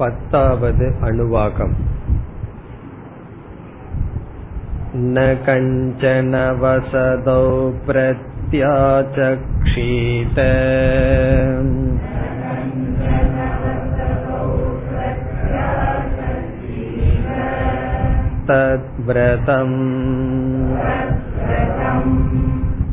पतावद् अनुवाकम् न कञ्चन वसदौ प्रत्याचक्षीत तद्व्रतम्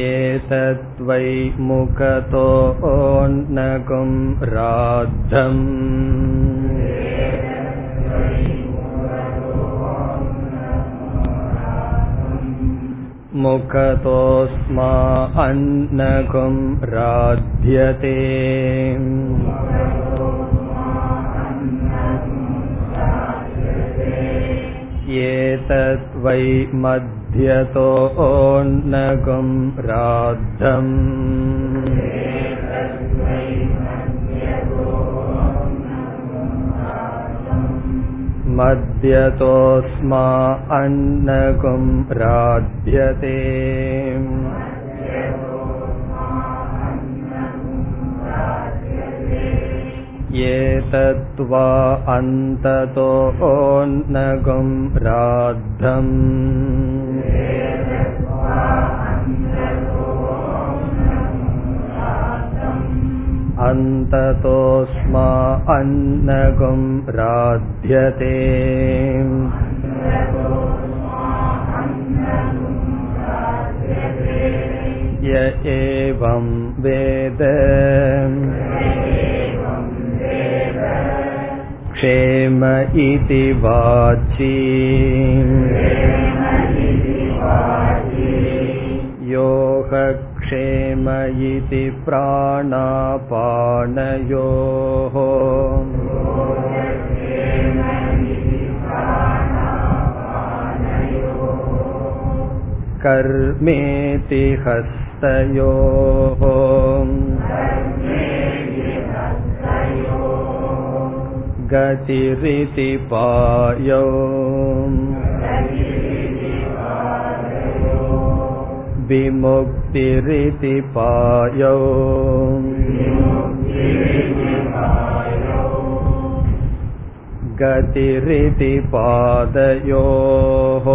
एतद्वै मुखतोऽन्नकुं राद्धम् मुखतोऽस्मा अन्नकुं राध्यते एतद्वै मध्यतोऽन्नकुं राद्धम् मद्यतोऽस्मा अन्नकुं राध्यते एतद्वा अन्ततोऽन्नकुं राद्धम् अन्ततोऽस्मा अन्नकुं राध्यते य एवं वेद क्षेम इति वाची योगक्षेम इति प्राणापानयोः कर्मेति हस्तयोः गतिरिति पायौ विमुक्तिरिति पायौ गतिरिति पादयोः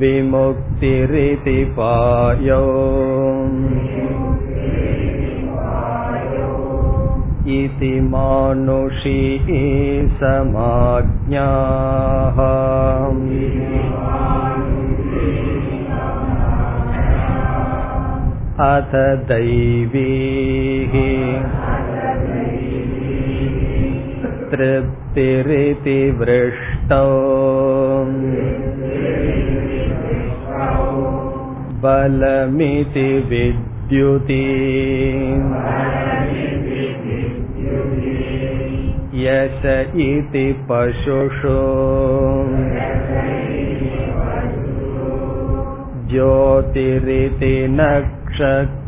विमुक्तिरिति पायौ इति मानुषी समाज्ञाः अथ दैवीः तृप्तिरिति वृष्टौ बलमिति विद्युति यश इति पशुषु ज्योतिरिति नक्षत्रेषु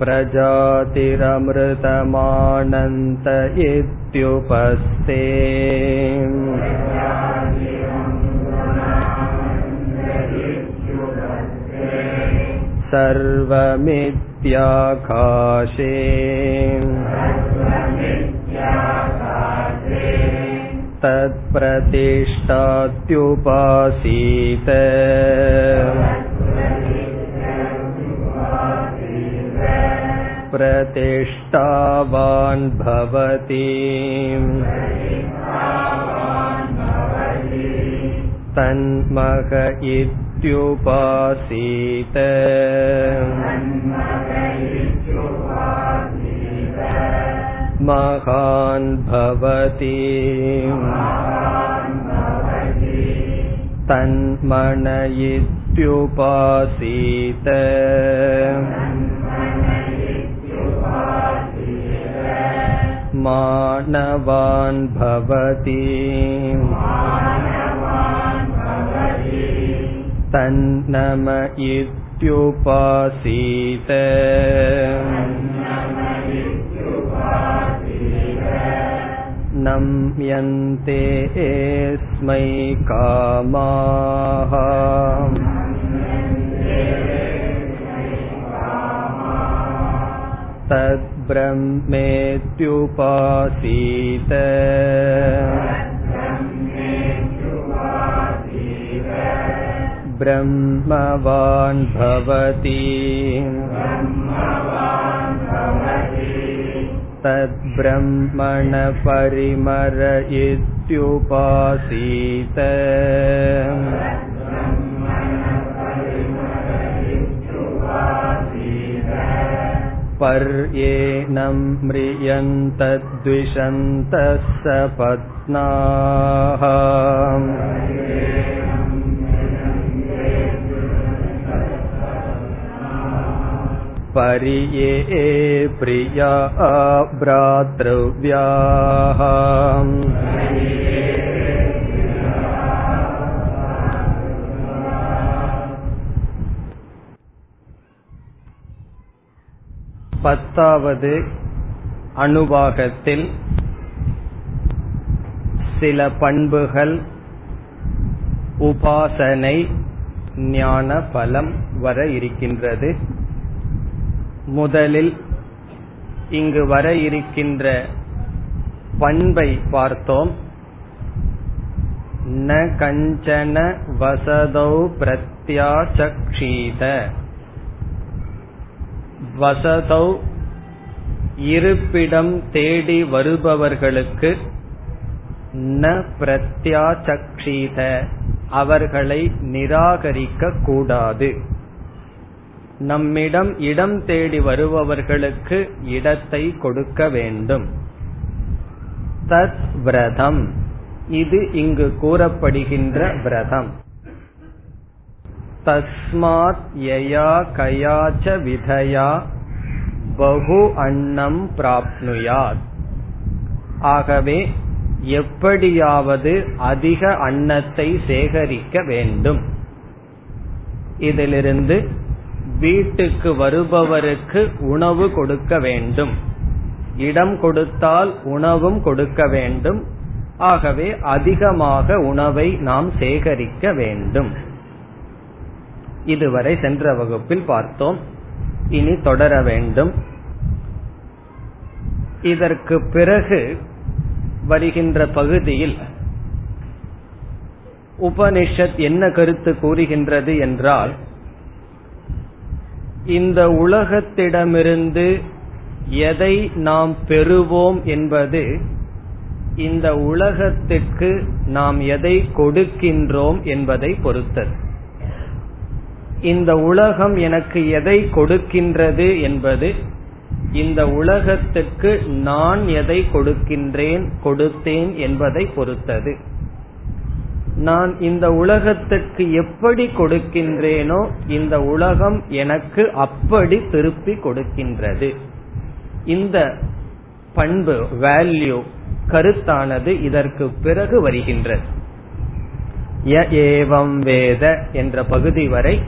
प्रजातिरमृतमानन्त इत्युपस्ते सर्वमित्याकाशे तत्प्रतिष्ठात्युपासीत प्रतिष्ठावान् भवति तन्मह इत्युपासीत महान् भवति तन्मन इत्युपासीत मानवान् भवति तन्नम इत्युपासीत नम्यन्ते एस्मै कामाः तद्ब्रह्मेत्युपासीत ब्रह्मवान् भवति तद्ब्रह्मण परिमर इत्युपासीत पर्येनं म्रियन्तद्विषन्तः सपत्नाः पर्ये प्रिया भ्रातृव्याः பத்தாவது அணுவாகத்தில் சில பண்புகள் உபாசனை ஞான பலம் வர இருக்கின்றது முதலில் இங்கு வர இருக்கின்ற பண்பை பார்த்தோம். ந கஞ்சன வசதௌ பிரத்யாசக்ஷீத. வசதௌ இருப்பிடம் தேடி வருபவர்களுக்கு ந பிரத்யாசக்ஷீத. அவர்களை நிராகரிக்க கூடாது நம்மிடம் இடம் தேடி வருபவர்களுக்கு இடத்தை கொடுக்க வேண்டும். தத் விரதம். இது இங்கு கூறப்படுகின்ற விரதம். தஸ்மாத் யயா கயாச்ச விதயா பகு அன்னம் பிராப்னுயாத். ஆகவே எப்படியாவது அதிக அன்னத்தை சேகரிக்க வேண்டும். இதிலிருந்து வீட்டுக்கு வருபவருக்கு உணவு கொடுக்க வேண்டும். இடம் கொடுத்தால் உணவும் கொடுக்க வேண்டும். ஆகவே அதிகமாக உணவை நாம் சேகரிக்க வேண்டும். இதுவரை சென்ற வகுப்பில் பார்த்தோம். இனி தொடர வேண்டும். இதற்கு பிறகு வருகின்ற பகுதியில் உபனிஷத் என்ன கருத்து கூறுகின்றது என்றால் இந்த உலகத்திடமிருந்து எதை நாம் பெறுவோம் என்பது இந்த உலகத்திற்கு நாம் எதை கொடுக்கின்றோம் என்பதை பொறுத்தது. இந்த உலகம் எனக்கு எதை கொடுக்கின்றது என்பது இந்த உலகத்துக்கு நான் எதை கொடுக்கின்றேன் கொடுத்தேன் என்பதை பொறுத்தது. நான் இந்த உலகத்துக்கு எப்படி கொடுக்கின்றேனோ இந்த உலகம் எனக்கு அப்படி திருப்பி கொடுக்கின்றது. இந்த பண்பு வேல்யூ கருத்தானது இதற்கு பிறகு வருகின்றது. ஏவம் வேத என்ற பகுதி வரை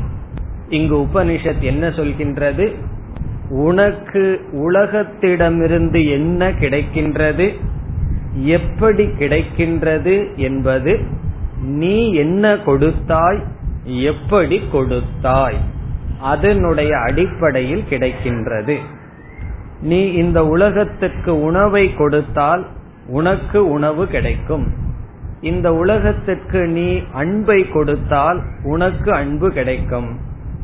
இங்கு உபனிஷத் என்ன சொல்கின்றது? உனக்கு உலகத்திடமிருந்து என்ன கிடைக்கின்றது? எப்படி கிடைக்கின்றது என்பது நீ என்ன கொடுத்தாய்? எப்படி கொடுத்தாய்? அதனுடைய அடிப்படையில் கிடைக்கின்றது. நீ இந்த உலகத்துக்கு உணவை கொடுத்தால் உனக்கு உணவு கிடைக்கும். இந்த உலகத்துக்கு நீ அன்பை கொடுத்தால் உனக்கு அன்பு கிடைக்கும்.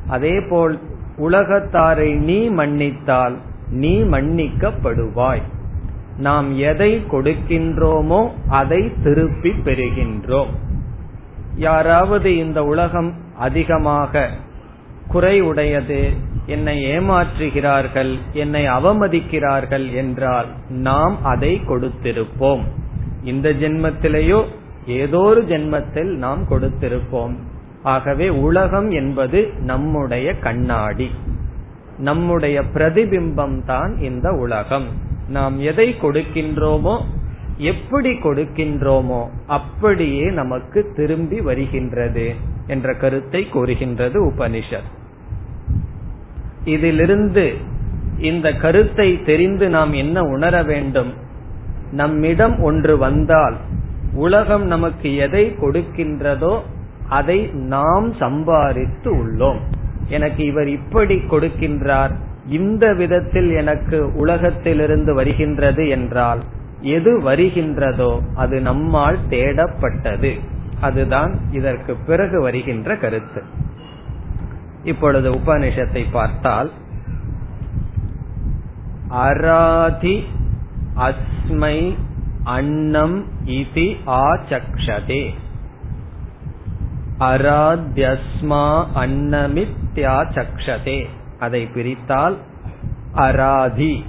அதேபோல் உலகத்தாரை நீ மன்னித்தால் நீ மன்னிக்கப்படுவாய். நாம் எதை கொடுக்கின்றோமோ அதை திருப்பி பெறுகின்றோம். யாராவது இந்த உலகம் அதிகமாக குறை உடையது என்னை ஏமாற்றுகிறார்கள் என்னை அவமதிக்கிறார்கள் என்றால் நாம் அதை கொடுத்திருப்போம். இந்த ஜென்மத்திலேயோ ஏதோ ஒரு ஜென்மத்தில் நாம் கொடுத்திருப்போம். ஆகவே உலகம் என்பது நம்முடைய கண்ணாடி. நம்முடைய பிரதிபிம்பம் தான் இந்த உலகம். நாம் எதை கொடுக்கின்றோமோ எப்படி கொடுக்கின்றோமோ அப்படியே நமக்கு திரும்பி வருகின்றது என்ற கருத்தை கூறுகின்றது உபனிஷத். இதிலிருந்து இந்த கருத்தை தெரிந்து நாம் என்ன உணர வேண்டும்? நம்மிடம் ஒன்று வந்தால் உலகம் நமக்கு எதை கொடுக்கின்றதோ அதை நாம் சம்பாதித்து உள்ளோம். எனக்கு இவர் இப்படி கொடுக்கின்றார் இந்த விதத்தில் எனக்கு உலகத்திலிருந்து வருகின்றது என்றால் எது வருகின்றதோ அது நம்மால் தேடப்பட்டது. அதுதான் இதற்கு பிறகு வருகின்ற கருத்து. இப்பொழுது உபனிஷத்தை பார்த்தால் அராதி அஸ்மை அன்னம் இதி ஆச்சக்ஷதே. அராத்யஸ்மா அன்னமித்யாச்சக்ஷதே. அதை பிரித்தால் அராதி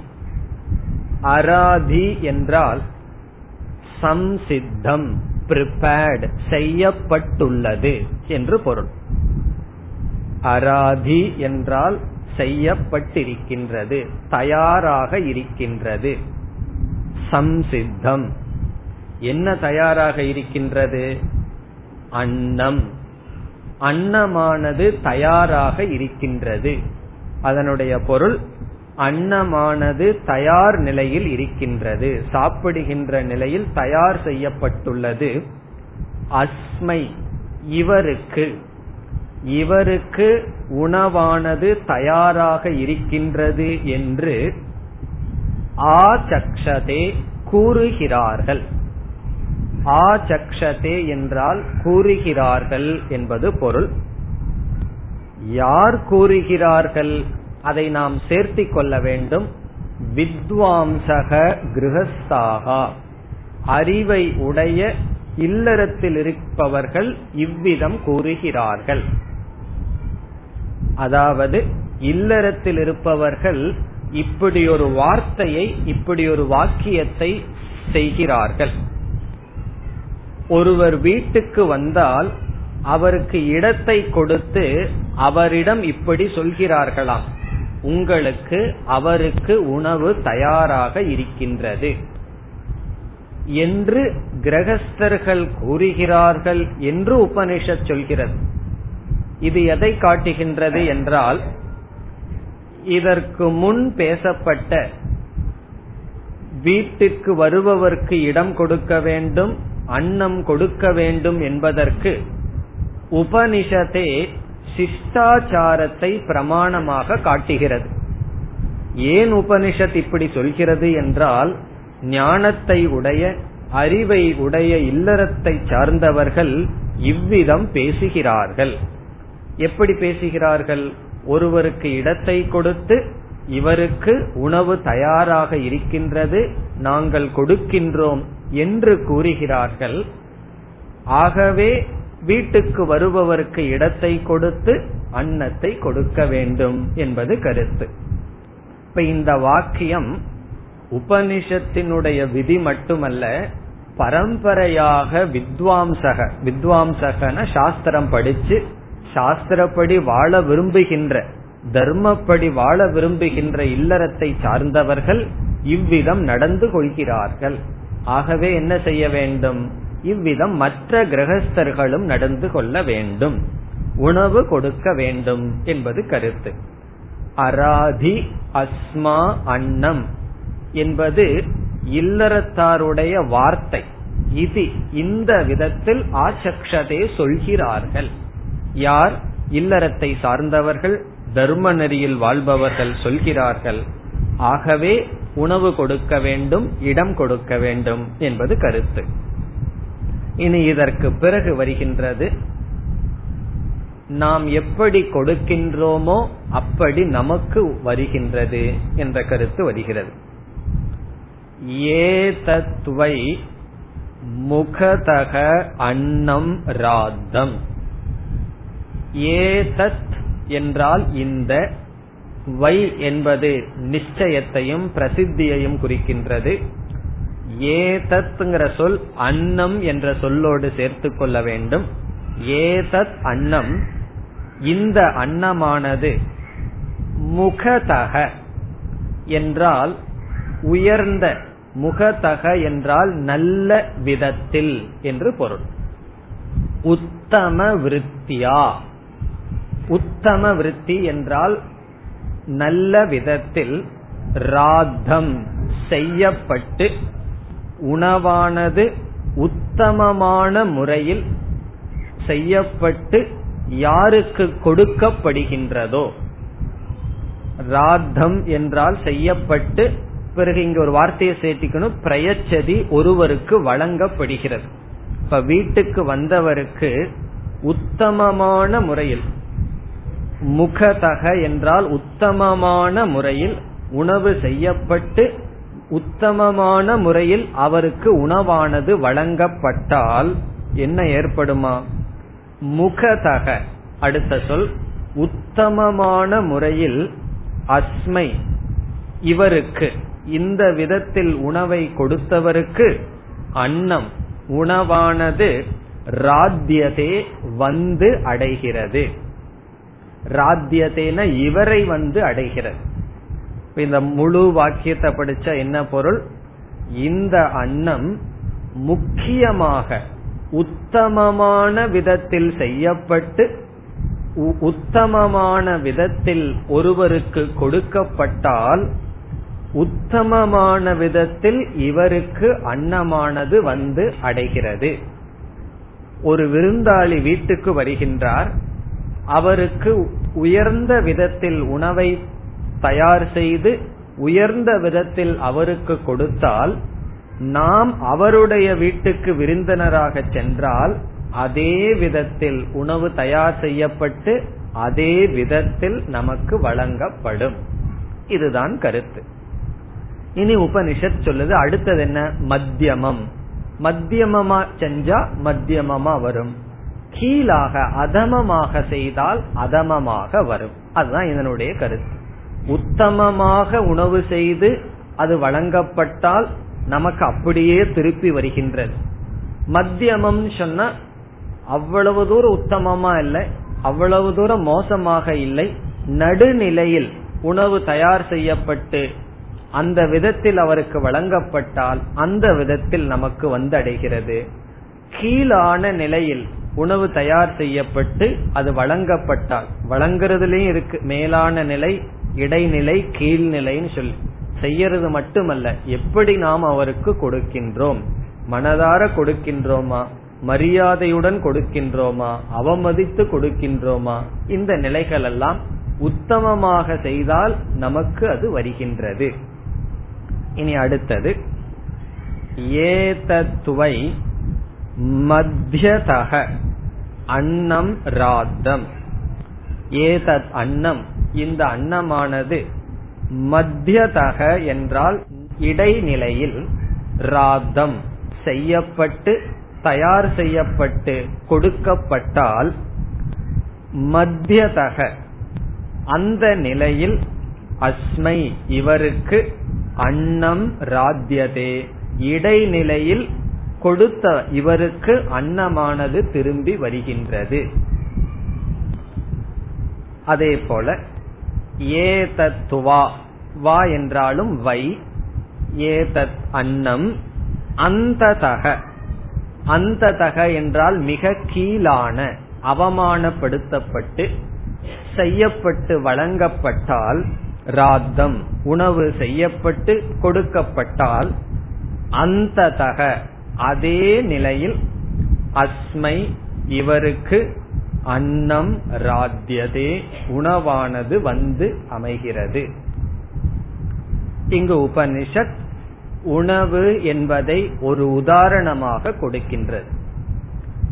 அராதி என்றால் சம்சித்தம் பிரிப்பேர்ட் செய்யப்பட்டுள்ளது என்று பொருள். அராதி என்றால் செய்யப்பட்டிருக்கின்றது தயாராக இருக்கின்றது. சம்சித்தம். என்ன தயாராக இருக்கின்றது? அன்னம். அன்னமானது தயாராக இருக்கின்றது. அதனுடைய பொருள் அன்னமானது தயார் நிலையில் இருக்கின்றது. சாப்பிடுகின்ற நிலையில் தயார் செய்யப்பட்டுள்ளது. அஸ்மை இவருக்கு. இவருக்கு உணவானது தயாராக இருக்கின்றது என்று ஆச்சக்ஷதே கூறுகிறார்கள். ஆச்சக்ஷதே என்றால் கூறுகிறார்கள் என்பது பொருள். யார் கூறுகிறார்கள்? அதை நாம் சேர்த்திக் கொள்ள வேண்டும். வித்வாம்சக கிரகஸ்தாகா. அறிவை உடைய இல்லறத்தில் இருப்பவர்கள் இவ்விதம் கூறுகிறார்கள். அதாவது இல்லறத்தில் இருப்பவர்கள் இப்படி ஒரு வார்த்தையை இப்படி ஒரு வாக்கியத்தை செய்கிறார்கள். ஒருவர் வீட்டுக்கு வந்தால் அவருக்கு இடத்தை கொடுத்து அவரிடம் இப்படி சொல்கிறார்களாம். உங்களுக்கு அவருக்கு உணவு தயாராக இருக்கின்றது. என்று கிரகஸ்தர்கள் கூறுகிறார்கள் என்று உபனிஷத் சொல்கிறது. இது எதை காட்டுகின்றது என்றால் இதற்கு முன் பேசப்பட்ட வீட்டுக்கு வருபவர்க்கு இடம் கொடுக்க வேண்டும் அன்னம் கொடுக்க வேண்டும் என்பதற்கு உபனிஷத்தே சிஷ்டாச்சாரத்தை பிரமாணமாக காட்டுகிறது. ஏன் உபனிஷத் இப்படி சொல்கிறது என்றால் ஞானத்தை உடைய அறிவை உடைய இல்லறத்தை சார்ந்தவர்கள் இவ்விதம் பேசுகிறார்கள். எப்படி பேசுகிறார்கள்? ஒருவருக்கு இடத்தை கொடுத்து இவருக்கு உணவு தயாராக இருக்கின்றது நாங்கள் கொடுக்கின்றோம் என்று கூறுகிறார்கள். ஆகவே வீட்டுக்கு வருபவருக்கு இடத்தை கொடுத்து அன்னத்தை கொடுக்க வேண்டும் என்பது கருத்து. இப்ப இந்த வாக்கியம் உபனிஷத்தினுடைய விதி மட்டுமல்ல பரம்பரையாக வித்வாம்சக வித்வாம்சகன சாஸ்திரம் படிச்சு சாஸ்திரப்படி வாழ விரும்புகின்ற தர்மப்படி வாழ விரும்புகின்ற இல்லறத்தை சார்ந்தவர்கள் இவ்விதம் நடந்து கொள்கிறார்கள். ஆகவே என்ன செய்ய வேண்டும்? இவ்விதம் மற்ற கிரகஸ்தர்களும் நடந்து கொள்ள வேண்டும். உணவு கொடுக்க வேண்டும் என்பது கருத்து. அராதி அஸ்மா அன்னம் என்பது இல்லறத்தாருடைய வார்த்தை. இது இந்த விதத்தில் ஆச்சக்ஷதே சொல்கிறார்கள். யார் இல்லறத்தை சார்ந்தவர்கள் தர்ம நெறியில் வாழ்பவர்கள் சொல்கிறார்கள். ஆகவே உணவு கொடுக்க வேண்டும் இடம் கொடுக்க வேண்டும் என்பது கருத்து. இனி இதற்கு பிறகு வருகின்றது நாம் எப்படி கொடுக்கின்றோமோ அப்படி நமக்கு வருகின்றது என்ற கருத்து வருகிறது. ஏதத்வை முகதக அன்னம் ராத்தம். ஏதத் என்றால் இந்த வை என்பது நிச்சயத்தையும் பிரசித்தியையும் குறிக்கின்றது. ஏதத்ங்கிற சொல் அன்னம் என்ற சொல்லோடு சேர்த்து கொள்ள வேண்டும். ஏதத் அன்னம் இந்த அன்னமானது முகதக என்றால் உயர்ந்த முகதக என்றால் நல்ல விதத்தில் என்று பொருள். உத்தம விருத்தியா? உத்தம விருத்தி என்றால் நல்ல விதத்தில் ராத்தம் செய்யப்பட்டு உணவானது உத்தமமான முறையில் செய்யப்பட்டு யாருக்கு கொடுக்கப்படுகின்றதோ. ராத்தம் என்றால் செய்யப்பட்டு பிறகு இங்க ஒரு வார்த்தையை சேர்த்திக்கணும். பிரயச்சதி ஒருவருக்கு வழங்கப்படுகிறது. இப்ப வீட்டுக்கு வந்தவருக்கு உத்தமமான முறையில் முகதக என்றால் உத்தமமான முறையில் உணவு செய்யப்பட்டு உத்தமமான முறையில் அவருக்கு உணவானது வழங்கப்பட்டால் என்ன ஏற்படுமா? முகதக. அடுத்த சொல் உத்தமமான முறையில் அஸ்மை இவருக்கு இந்த விதத்தில் உணவை கொடுத்தவருக்கு அன்னம் உணவானது ராத்தியதே வந்து அடைகிறது. ராத்தியதேன இவரை வந்து அடைகிறது. இந்த முழு வாக்கியத்தை படிச்ச என்ன பொருள்? இந்த அன்னம் முக்கியமாக உத்தமமான விதத்தில் செய்யப்பட்டு உத்தமமான விதத்தில் ஒருவருக்கு கொடுக்கப்பட்டால் உத்தமமான விதத்தில் இவருக்கு அன்னமானது வந்து அடைகிறது. ஒரு விருந்தாளி வீட்டுக்கு வருகின்றார். அவருக்கு உயர்ந்த விதத்தில் உணவை தயார் செய்து உயர்ந்த விதத்தில் அவருக்கு கொடுத்தால் நாம் அவருடைய வீட்டுக்கு விருந்தினராக சென்றால் அதே விதத்தில் உணவு தயார் செய்யப்பட்டு அதே விதத்தில் நமக்கு வழங்கப்படும். இதுதான் கருத்து. இனி உபனிஷத் சொல்லுது அடுத்தது என்ன? மத்தியமம். மத்தியமமா செஞ்சா மத்தியமமா வரும். கீழாக அதமமாக செய்தால் அதமமாக வரும். அதுதான் இதனுடைய கருத்து. உத்தமமாக உணவு செய்து அது வழங்கப்பட்டால் நமக்கு அப்படியே திருப்பி வருகின்றது. மத்தியமம் சொன்னா அவ்வளவு தூரம் உத்தமமா இல்லை அவ்வளவு தூரம் மோசமாக இல்லை. நடுநிலையில் உணவு தயார் செய்யப்பட்டு அந்த விதத்தில் அவருக்கு வழங்கப்பட்டால் அந்த விதத்தில் நமக்கு வந்தடைகிறது. கீழான நிலையில் உணவு தயார் செய்யப்பட்டு அது வழங்கப்பட்டால் வழங்குறதுலயும் இருக்கு மேலான நிலை இடைநிலை கீழ்நிலைன்னு சொல்லி. செய்யறது மட்டுமல்ல எப்படி நாம் அவருக்கு கொடுக்கின்றோம்? மனதார கொடுக்கின்றோமா? மரியாதையுடன் கொடுக்கின்றோமா? அவமதித்து கொடுக்கின்றோமா? இந்த நிலைகள் எல்லாம் உத்தமமாக செய்தால் நமக்கு அது வருகின்றது. இனி அடுத்தது ஏதத்துவை மத்தியதக அன்னம் ராத்தம். ஏதத் அன்னம். இந்த அன்னமானது மத்தியதக என்றால் இடைநிலையில் ராத்தம். செய்யப்பட்டு தயார் செய்யப்பட்டு கொடுக்கப்பட்டால் மத்தியதக. அந்த நிலையில் அஸ்மை இவருக்கு அன்னம் ராத்தியதே. இடைநிலையில் கொடுத்த இவருக்கு அன்னமானது திரும்பி வருகின்றது. அதே போல ஏதத்துவா வா என்றாலும் வை ஏதத் அன்னம் அந்ததக. அந்ததக என்றால் மிக கீழான அவமானப்படுத்தப்பட்டு செய்யப்பட்டு வழங்கப்பட்டால் ராத்தம் உணவு செய்யப்பட்டு கொடுக்கப்பட்டால் அந்ததக அதே நிலையில் அஸ்மை இவருக்கு அன்னம் ராத்தியதே உணவானது வந்து அமைகிறது. இங்கு உபனிஷத் உணவு என்பதை ஒரு உதாரணமாக கொடுக்கின்றது.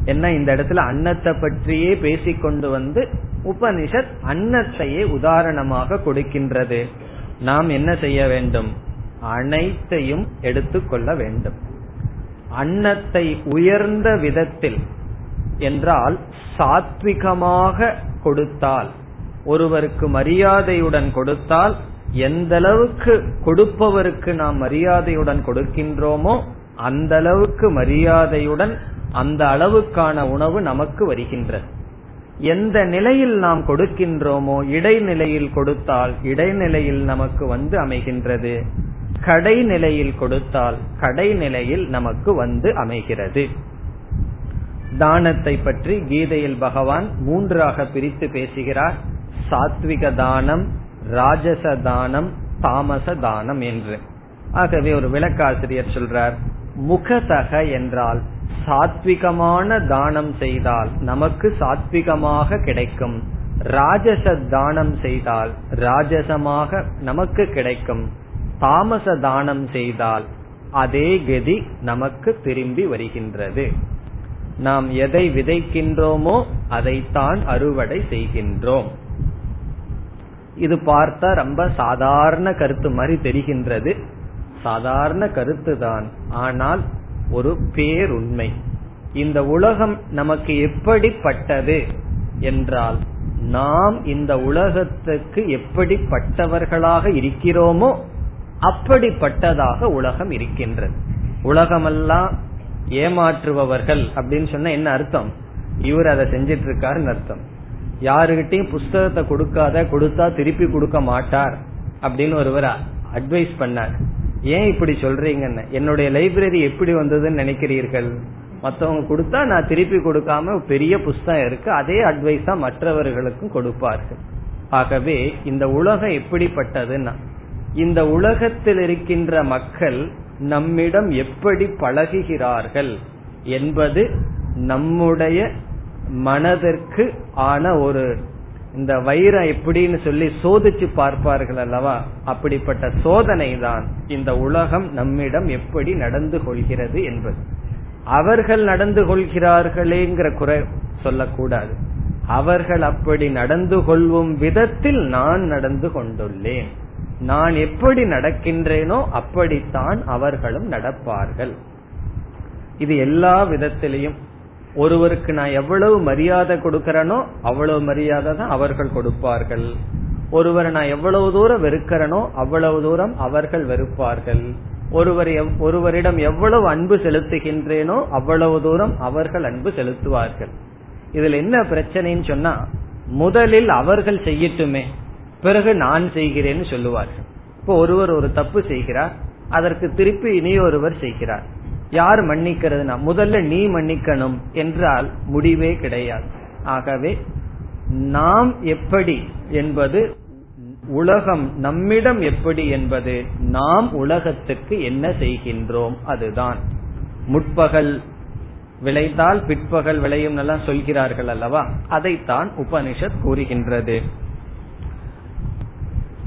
என்ன இந்த இடத்துல அன்னத்தை பற்றியே பேசிக்கொண்டு வந்து உபனிஷத் அன்னத்தையே உதாரணமாக கொடுக்கின்றது. நாம் என்ன செய்ய வேண்டும்? அனைத்தையும் எடுத்துக்கொள்ள வேண்டும். அன்னத்தை உயர்ந்த விதத்தில் என்றால் சாத்விகமாக கொடுத்தால் ஒருவருக்கு மரியாதையுடன் கொடுத்தால் எந்த அளவுக்கு கொடுப்பவருக்கு நாம் மரியாதையுடன் கொடுக்கின்றோமோ அந்த அளவுக்கு மரியாதையுடன் அந்த அளவுக்கான உணவு நமக்கு வருகின்றது. எந்த நிலையில் நாம் கொடுக்கின்றோமோ இடைநிலையில் கொடுத்தால் இடைநிலையில் நமக்கு வந்து அமைகின்றது. கடைநிலையில் கொடுத்தால் கடைநிலையில் நமக்கு வந்து அமைகிறது. தானத்தை பற்றி கீதையில் பகவான் மூன்றாக பிரித்து பேசுகிறார். சாத்விக தானம் ராஜச தானம் தாமச தானம் என்று. ஆகவே ஒரு விளக்காசிரியர் சொல்றார் முகதக என்றால் சாத்விகமான தானம் செய்தால் நமக்கு சாத்விகமாக கிடைக்கும். ராஜச தானம் செய்தால் ராஜசமாக நமக்கு கிடைக்கும். தாமச தானம் செய்தால் அதே கதி நமக்கு திரும்பி வருகின்றது. நாம் எதை விதைக்கின்றோமோ அதைத்தான் அறுவடை செய்கின்றோம். இது பார்த்தா ரொம்ப சாதாரண கருத்து மாதிரி தெரிகின்றது. சாதாரண கருத்து தான். ஆனால் ஒரு பேருண்மை. இந்த உலகம் நமக்கு எப்படிப்பட்டது என்றால் நாம் இந்த உலகத்துக்கு எப்படிப்பட்டவர்களாக இருக்கிறோமோ அப்படிப்பட்டதாக உலகம் இருக்கின்றது. உலகமெல்லாம் ஏமாற்றுபவர்கள் அப்படின்னு சொன்னா என்ன அர்த்தம்? இவர் அதை செஞ்சிட்டு இருக்காருன்னு அர்த்தம். யாருகிட்டையும் புஸ்தகத்தை கொடுக்காத கொடுத்தா திருப்பி கொடுக்க மாட்டார் அப்படின்னு ஒருவர் அட்வைஸ் பண்ணார். ஏன் இப்படி சொல்றீங்கன்னு? என்னுடைய லைப்ரரி எப்படி வந்ததுன்னு நினைக்கிறீர்கள்? மற்றவங்க கொடுத்தா நான் திருப்பி கொடுக்காம பெரிய புஸ்தகம் இருக்கு அதே அட்வைஸ் தான் மற்றவர்களுக்கும் கொடுப்பார்கள். ஆகவே இந்த உலகம் எப்படிப்பட்டதுன்னா இந்த உலகத்தில் இருக்கின்ற மக்கள் நம்மிடம் எப்படி பழகுகிறார்கள் என்பது நம்முடைய மனதிற்கு ஆன ஒரு இந்த வைரம் எப்படின்னு சொல்லி சோதிச்சு பார்ப்பார்கள் அல்லவா? அப்படிப்பட்ட சோதனை தான் இந்த உலகம் நம்மிடம் எப்படி நடந்து கொள்கிறது என்பது. அவர்கள் நடந்து கொள்கிறார்களேங்கிற குறை சொல்லக்கூடாது. அவர்கள் அப்படி நடந்து கொள்வும் விதத்தில் நான் நடந்து கொண்டுள்ளேன். நான் எப்படி நடக்கின்றேனோ அப்படித்தான் அவர்களும் நடப்பார்கள். இது எல்லா விதத்திலையும். ஒருவருக்கு நான் எவ்வளவு மரியாதை கொடுக்கறனோ அவ்வளவு மரியாதை தான் அவர்கள் கொடுப்பார்கள். ஒருவரை நான் எவ்வளவு தூரம் வெறுக்கிறனோ அவ்வளவு தூரம் அவர்கள் வெறுப்பார்கள். ஒருவர் ஒருவரிடம் எவ்வளவு அன்பு செலுத்துகின்றேனோ அவ்வளவு தூரம் அவர்கள் அன்பு செலுத்துவார்கள். இதுல என்ன பிரச்சனைன்னு சொன்னா முதலில் அவர்கள் செய்யட்டுமே. பிறகு நான் செய்கிறேன்னு சொல்லுவார்கள் இப்போ ஒருவர் ஒரு தப்பு செய்கிறார் அதற்கு திருப்பி இனி ஒருவர் செய்கிறார். யார் மன்னிக்கிறதுனா முதல்ல நீ மன்னிக்கணும் என்றால் முடிவே கிடையாது. ஆகவே நாம் எப்படி என்பது உலகம் நம்மிடம் எப்படி என்பது நாம் உலகத்துக்கு என்ன செய்கின்றோம் அதுதான். முற்பகல் விளைந்தால் பிற்பகல் விளையும் எல்லாம் சொல்கிறார்கள் அல்லவா? அதைத்தான் உபனிஷத் கூறுகின்றது.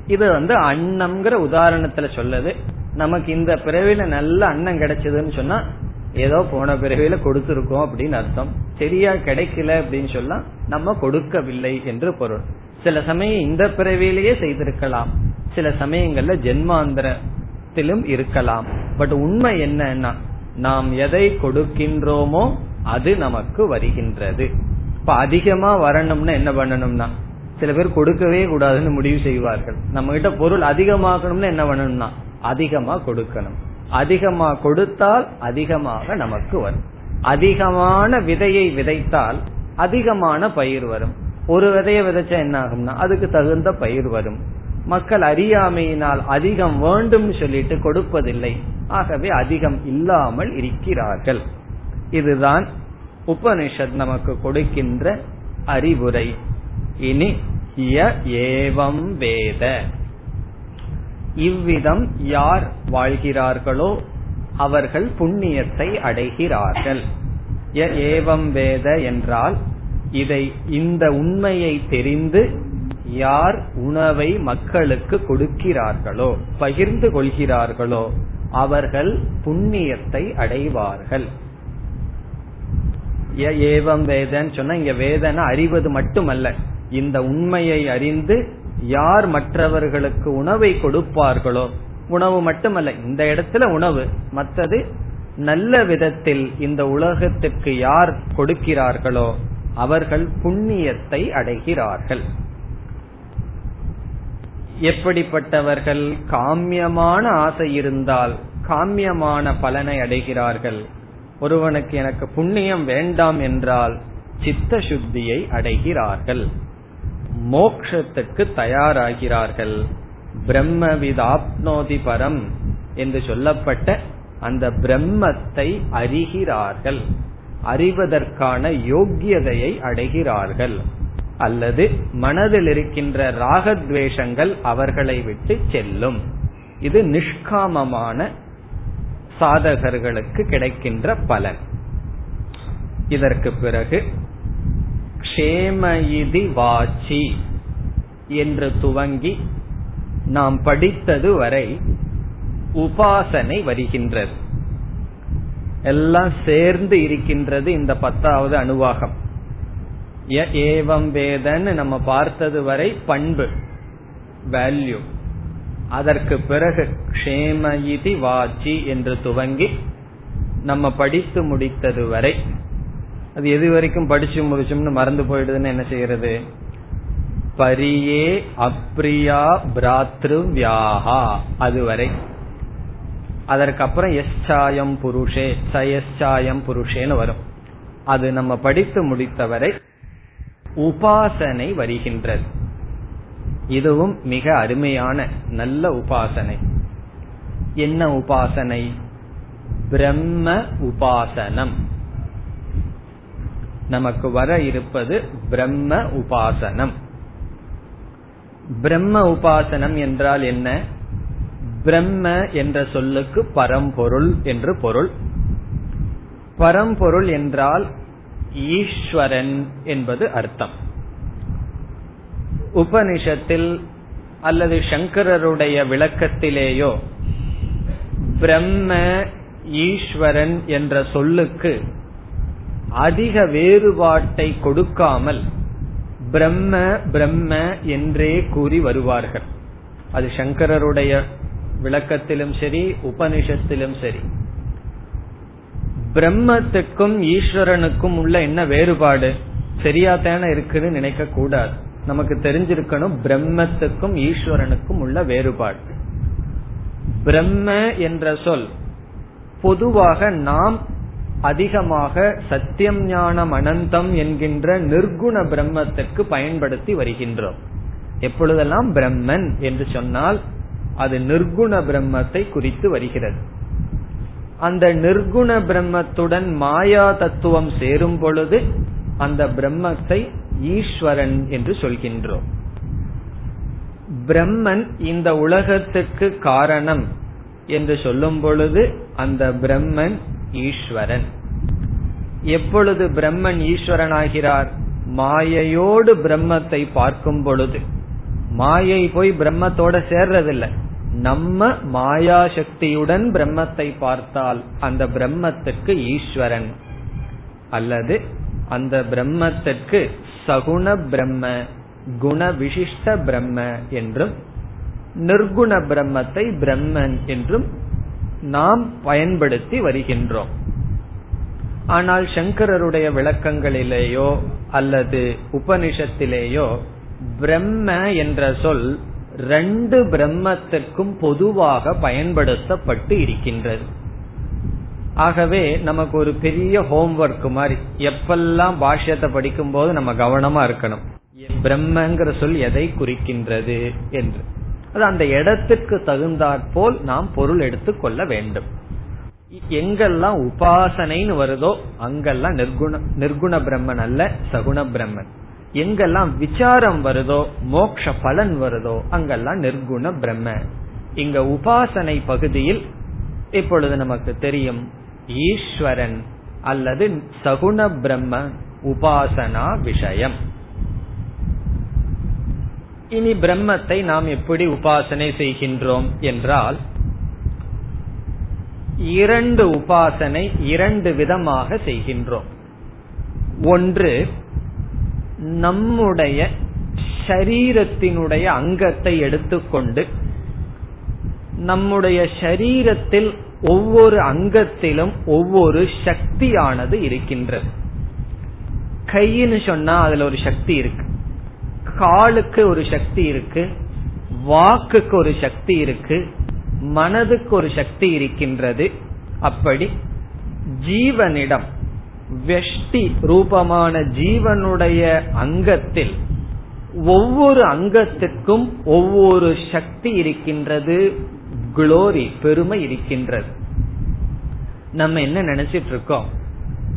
இது வந்து அன்னம்ங்கிற உதாரணத்துல சொல்லது. நமக்கு இந்த பிறவில நல்ல அன்னம் கிடைச்சதுன்னு சொன்னா ஏதோ போன பிறவில கொடுத்திருக்கோம் அப்படின்னு அர்த்தம். சரியா கிடைக்கல அப்படின்னு சொன்னா நம்ம கொடுக்கவில்லை என்று பொருள். சில சமயம் இந்த பிறவிலேயே செய்திருக்கலாம். சில சமயங்கள்ல ஜென்மாந்திரத்திலும் இருக்கலாம். பட் உண்மை என்னன்னா நாம் எதை கொடுக்கின்றோமோ அது நமக்கு வருகின்றது. இப்ப அதிகமா வரணும்னா என்ன பண்ணணும்னா சில பேர் கொடுக்கவே கூடாதுன்னு முடிவு செய்வார்கள். நம்ம கிட்ட பொருள் அதிகமாக்கணும்னா என்ன பண்ணணும்னா அதிகமா கொடுக்கணும். அதிகமா கொடுத்தால் அதிகமாக நமக்கு வரும். அதிகமான விதையை விதைத்தால் அதிகமான பயிர் வரும். ஒரு விதைய விதைச்சா என்ன ஆகும்னா அதுக்கு தகுந்த பயிர் வரும். மக்கள் அறியாமையினால் அதிகம் வேண்டும் சொல்லிட்டு கொடுப்பதில்லை. ஆகவே அதிகம் இல்லாமல் இருக்கிறார்கள். இதுதான் உபனிஷத் நமக்கு கொடுக்கின்ற அறிவுரை. இனி ய ஏவம் வேத. இவ்விதம் யார் வாழ்கிறார்களோ அவர்கள் புண்ணியத்தை அடைகிறார்கள். ஏவம் வேத என்றால் இதை இந்த உண்மையை தெரிந்து யார் உணவை மக்களுக்கு கொடுக்கிறார்களோ பகிர்ந்து கொள்கிறார்களோ அவர்கள் புண்ணியத்தை அடைவார்கள். ஏவம் வேதன்னு சொன்னா இங்க வேதனை அறிவது மட்டுமல்ல. இந்த உண்மையை அறிந்து யார் மற்றவர்களுக்கு உணவை கொடுப்பார்களோ உணவு மட்டுமல்ல இந்த இடத்துல உணவு மற்றது நல்ல விதத்தில் இந்த உலகத்திற்கு யார் கொடுக்கிறார்களோ அவர்கள் புண்ணியத்தை அடைகிறார்கள். எப்படிப்பட்டவர்கள் காமியமான ஆசை இருந்தால் காமியமான பலனை அடைகிறார்கள். ஒருவனுக்கு எனக்கு புண்ணியம் வேண்டாம் என்றால் சித்த சுத்தியை அடைகிறார்கள். மோக்ஷத்துக்கு தயாராகிறார்கள். பிரம்மவிதாப்னோதி பரம் என்று சொல்லப்பட்ட அந்த பிரம்மத்தை அறிகிறார்கள். அறிவதற்கான யோக்கியதையை அடைகிறார்கள். அல்லது மனதில் இருக்கின்ற ராகத்வேஷங்கள் அவர்களை விட்டு செல்லும். இது நிஷ்காமமான சாதகர்களுக்கு கிடைக்கின்ற பலன். இதற்கு பிறகு க்ஷேமயிதி வாச்சி என்று துவங்கி நாம் படித்தது வரை உபாசனை வருகின்றது. எல்லாம் சேர்ந்து இருக்கின்றது இந்த பத்தாவது அணுவாகம் ஏவம் வேதன்னு நம்ம பார்த்தது வரை பண்பு வேல்யூ அதற்கு பிறகு க்ஷேமயிதி வாச்சி என்று துவங்கி நம்ம படித்து முடித்தது வரை அது எது வரைக்கும் படிச்சு முடிச்சோம்னு மறந்து போயிடுதுன்னு என்ன செய்யறது? பரியே அப்ரியா பிராத்ருவியாகா அதுவரை அதற்கப்புறம் எஸ்சாயம் புருஷே சயஸ்சாயம் புருஷேன்னு வரும். அது நம்ம படித்து முடித்தவரை உபாசனை வருகின்றது. இதுவும் மிக அருமையான நல்ல உபாசனை. என்ன உபாசனை? பிரம்ம உபாசனம். நமக்கு வர இருப்பது பிரம்ம உபாசனம். பிரம்ம உபாசனம் என்றால் என்ன? பிரம்ம என்ற சொல்லுக்கு பரம்பொருள் என்று பொருள். பரம்பொருள் என்றால் ஈஸ்வரன் என்பது அர்த்தம். உபனிஷத்தில் அல்லது சங்கரருடைய விளக்கத்திலேயோ பிரம்ம ஈஸ்வரன் என்ற சொல்லுக்கு அதிக வேறுபாட்டை கொடுக்காமல் பிரம்ம பிரம்ம என்றே கூறி வருவார்கள். அது சங்கரருடைய விளக்கத்திலும் சரி உபனிஷத்திலும் சரி. பிரம்மத்துக்கும் ஈஸ்வரனுக்கும் உள்ள என்ன வேறுபாடு? சரியா தானே இருக்குன்னு நினைக்க கூடாது நமக்கு தெரிஞ்சிருக்கணும் பிரம்மத்துக்கும் ஈஸ்வரனுக்கும் உள்ள வேறுபாடு. பிரம்ம என்ற சொல் பொதுவாக நாம் அதிகமாக சத்தியம் ஞானம் அனந்தம் என்கின்ற நிர்குண பிரம்மத்திற்கு பயன்படுத்தி வருகின்றோம். எப்பொழுதெல்லாம் பிரம்மன் என்று சொன்னால் அது நிர்குண பிரம்மத்தை குறித்து வருகிறது. அந்த நிர்குண பிரம்மத்துடன் மாயா தத்துவம் சேரும் பொழுது அந்த பிரம்மத்தை ஈஸ்வரன் என்று சொல்கின்றோம். பிரம்மன் இந்த உலகத்துக்கு காரணம் என்று சொல்லும் பொழுது அந்த பிரம்மன் ஈஸ்வரன். எப்பொழுது பிரம்மன் ஈஸ்வரன் ஆகிறார் மாயையோடு பிரம்மத்தை பார்க்கும் பொழுது. மாயை போய் பிரம்மத்தோட சேர்றதில்லை. நம்ம மாயா சக்தியுடன் பிரம்மத்தை பார்த்தால் அந்த பிரம்மத்துக்கு ஈஸ்வரன். அல்லது அந்த பிரம்மத்திற்கு சகுண பிரம்ம குண விசிஷ்ட பிரம்ம என்றும் நிர்குண பிரம்மத்தை பிரம்மன் என்றும் நாம் பயன்படுத்தி வருகின்றோம். ஆனால் சங்கரருடைய விளக்கங்களிலேயோ அல்லது உபனிஷத்திலேயோ பிரம்ம என்ற சொல் ரெண்டு பிரம்மத்திற்கும் பொதுவாக பயன்படுத்தப்பட்டு இருக்கின்றது. ஆகவே நமக்கு ஒரு பெரிய ஹோம்ஒர்க் மாதிரி எப்பெல்லாம் பாஷ்யத்தை படிக்கும் போது நம்ம கவனமா இருக்கணும். பிரம்மங்கிற சொல் எதை குறிக்கின்றது என்று. அது அந்த இடத்துக்கு தகுந்தாற்போல் நாம் பொருள் எடுத்துக் கொள்ள வேண்டும். எங்கெல்லாம் உபாசனைன்னு வருதோ அங்கெல்லாம் நிர்குண நிர்குண பிரம்மன் அல்ல சகுண பிரம்மன். எங்கெல்லாம் விசாரம் வருதோ மோக்ஷ பலன் வருதோ அங்கெல்லாம் நிர்குண பிரம்ம இங்க உபாசனை பகுதியில் இப்பொழுது நமக்கு தெரியும் ஈஸ்வரன் அல்லது சகுண பிரம்ம உபாசனா விஷயம். இனி பிரம்மத்தை நாம் எப்படி உபாசனை செய்கின்றோம் என்றால் இரண்டு உபாசனை இரண்டு விதமாக செய்கின்றோம். ஒன்று நம்முடைய ஷரீரத்தினுடைய அங்கத்தை எடுத்துக்கொண்டு நம்முடைய ஷரீரத்தில் ஒவ்வொரு அங்கத்திலும் ஒவ்வொரு சக்தியானது இருக்கின்றது. கைன்னு சொன்னா அதுல ஒரு சக்தி இருக்கு. காலுக்கு ஒரு சக்தி இருக்கு வாக்குக்கு ஒரு சக்தி இருக்கு மனதுக்கு ஒரு சக்தி இருக்கின்றது. அப்படி ஜீவனிடம் வெஷ்டி ரூபமான ஜீவனுடைய அங்கத்தில் ஒவ்வொரு அங்கத்திற்கும் ஒவ்வொரு சக்தி இருக்கின்றது குளோரி பெருமை இருக்கின்றது. நம்ம என்ன நினைச்சிட்டு இருக்கோம்?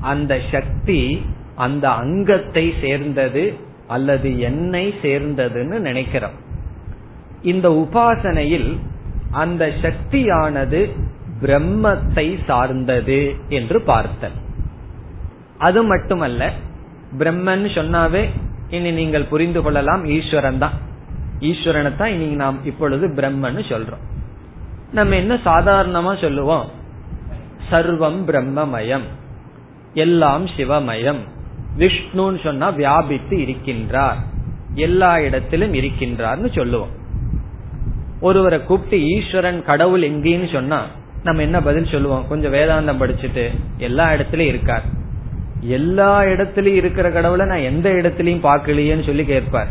அந்த சக்தி அந்த அங்கத்தை சேர்ந்தது அல்லது என்னை சேர்ந்ததுன்னு நினைக்கிறோம். இந்த உபாசனையில் அந்த சக்தியானது பிரம்மத்தை சார்ந்தது என்று பார்த்தல். அது மட்டுமல்ல பிரம்மன் சொன்னாவே இனி நீங்கள் புரிந்து கொள்ளலாம் ஈஸ்வரன் தான். ஈஸ்வரனை தான் இனி நாம் இப்பொழுது பிரம்மன் சொல்றோம். நம்ம என்ன சாதாரணமா சொல்லுவோம்? சர்வம் பிரம்மமயம். எல்லாம் சிவமயம். விஷ்ணுன்னு சொன்னா வியாபித்து இருக்கின்றார். எல்லா இடத்திலும் இருக்கின்றார்னு சொல்லுவோம். ஒருவரை கூப்பிட்டு ஈஸ்வரன் கடவுள் எங்கேன்னு சொன்னா நம்ம என்ன பதில் சொல்லுவோம்? கொஞ்சம் வேதாந்தம் படிச்சுட்டு எல்லா இடத்துலயும் இருக்கார். எல்லா இடத்துலயும் இருக்கிற கடவுளை நான் எந்த இடத்துலயும் பார்க்கலையேன்னு சொல்லி கேட்பார்.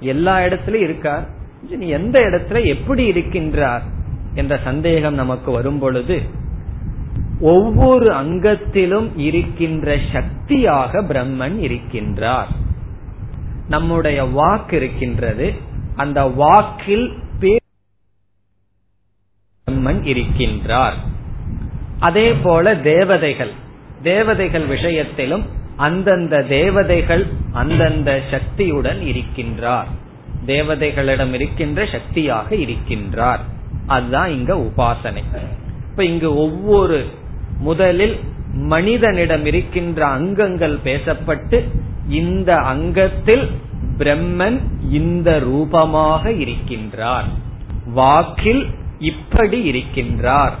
எல்லா இடத்துலயும் இருக்கார். நீ எந்த இடத்துல எப்படி இருக்கின்றார்? என்ற சந்தேகம் நமக்கு வரும் பொழுது ஒவ்வொரு அங்கத்திலும் இருக்கின்ற சக்தியாக பிரம்மன் இருக்கின்றார். நம்முடைய வாக்கு இருக்கின்றது. அந்த வாக்கில் பிரம்மன் இருக்கின்றார். அதே போல தேவதைகள். தேவதைகள் விஷயத்திலும் அந்தந்த தேவதைகள் அந்தந்த சக்தியுடன் இருக்கின்றார். தேவதைகளிடம் இருக்கின்ற சக்தியாக இருக்கின்றார். அதுதான் இங்க உபாசனை. இப்ப இங்கு ஒவ்வொரு முதலில் மனிதனிடம் இருக்கின்ற அங்கங்கள் பேசப்பட்டு இந்த அங்கத்தில் பிரம்மன் இந்த ரூபமாக இருக்கின்றார். வாக்கில் இப்படி இருக்கின்றார்.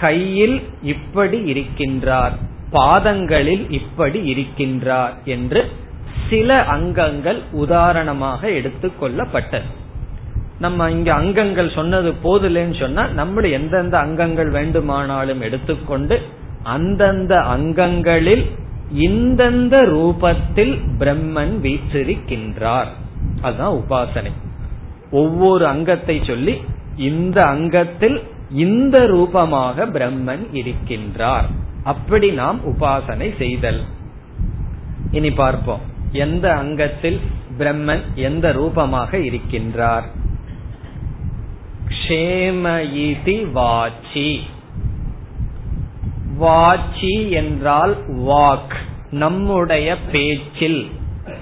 கையில் இப்படி இருக்கின்றார். பாதங்களில் இப்படி இருக்கின்றார் என்று சில அங்கங்கள் உதாரணமாக எடுத்துக்கொள்ளப்பட்டது நம்ம இங்க அங்கங்கள் சொன்னது போதில்லைன்னு சொன்னா நம்முடைய எந்தெந்த அங்கங்கள் வேண்டுமானாலும் எடுத்துக்கொண்டு அந்தந்த அங்கங்களில் இந்தந்த ரூபத்தில் பிரம்மன் வீற்றிருக்கின்றார். அதுதான் உபாசனை. ஒவ்வொரு அங்கத்தை சொல்லி இந்த அங்கத்தில் இந்த ரூபமாக பிரம்மன் இருக்கின்றார். அப்படி நாம் உபாசனை செய்தல். இனி பார்ப்போம். எந்த அங்கத்தில் பிரம்மன் எந்த ரூபமாக இருக்கின்றார்? வாச்சி. வாச்சி என்றால் வாக். நம்முடைய பேச்சில்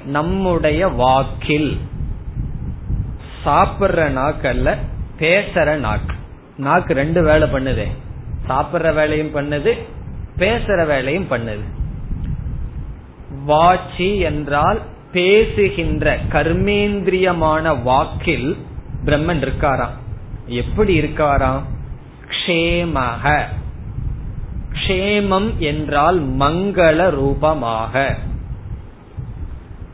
நம்முடைய வாக்கில். சாப்பிடுற நாக்கு அல்ல பேசுற நாக்கு. நாக்கு ரெண்டு வேலை பண்ணுதே. சாப்பிடுற வேலையும் பண்ணுது பேசுற வேலையும் பண்ணுது. வாச்சி என்றால் பேசுகின்ற கர்மேந்திரியமான வாக்கில் பிரம்மன் இருக்காராம். எப்படி இருக்காராம்? க்ஷேமக க்ஷேமம் என்றால் மங்கள ரூபமாக.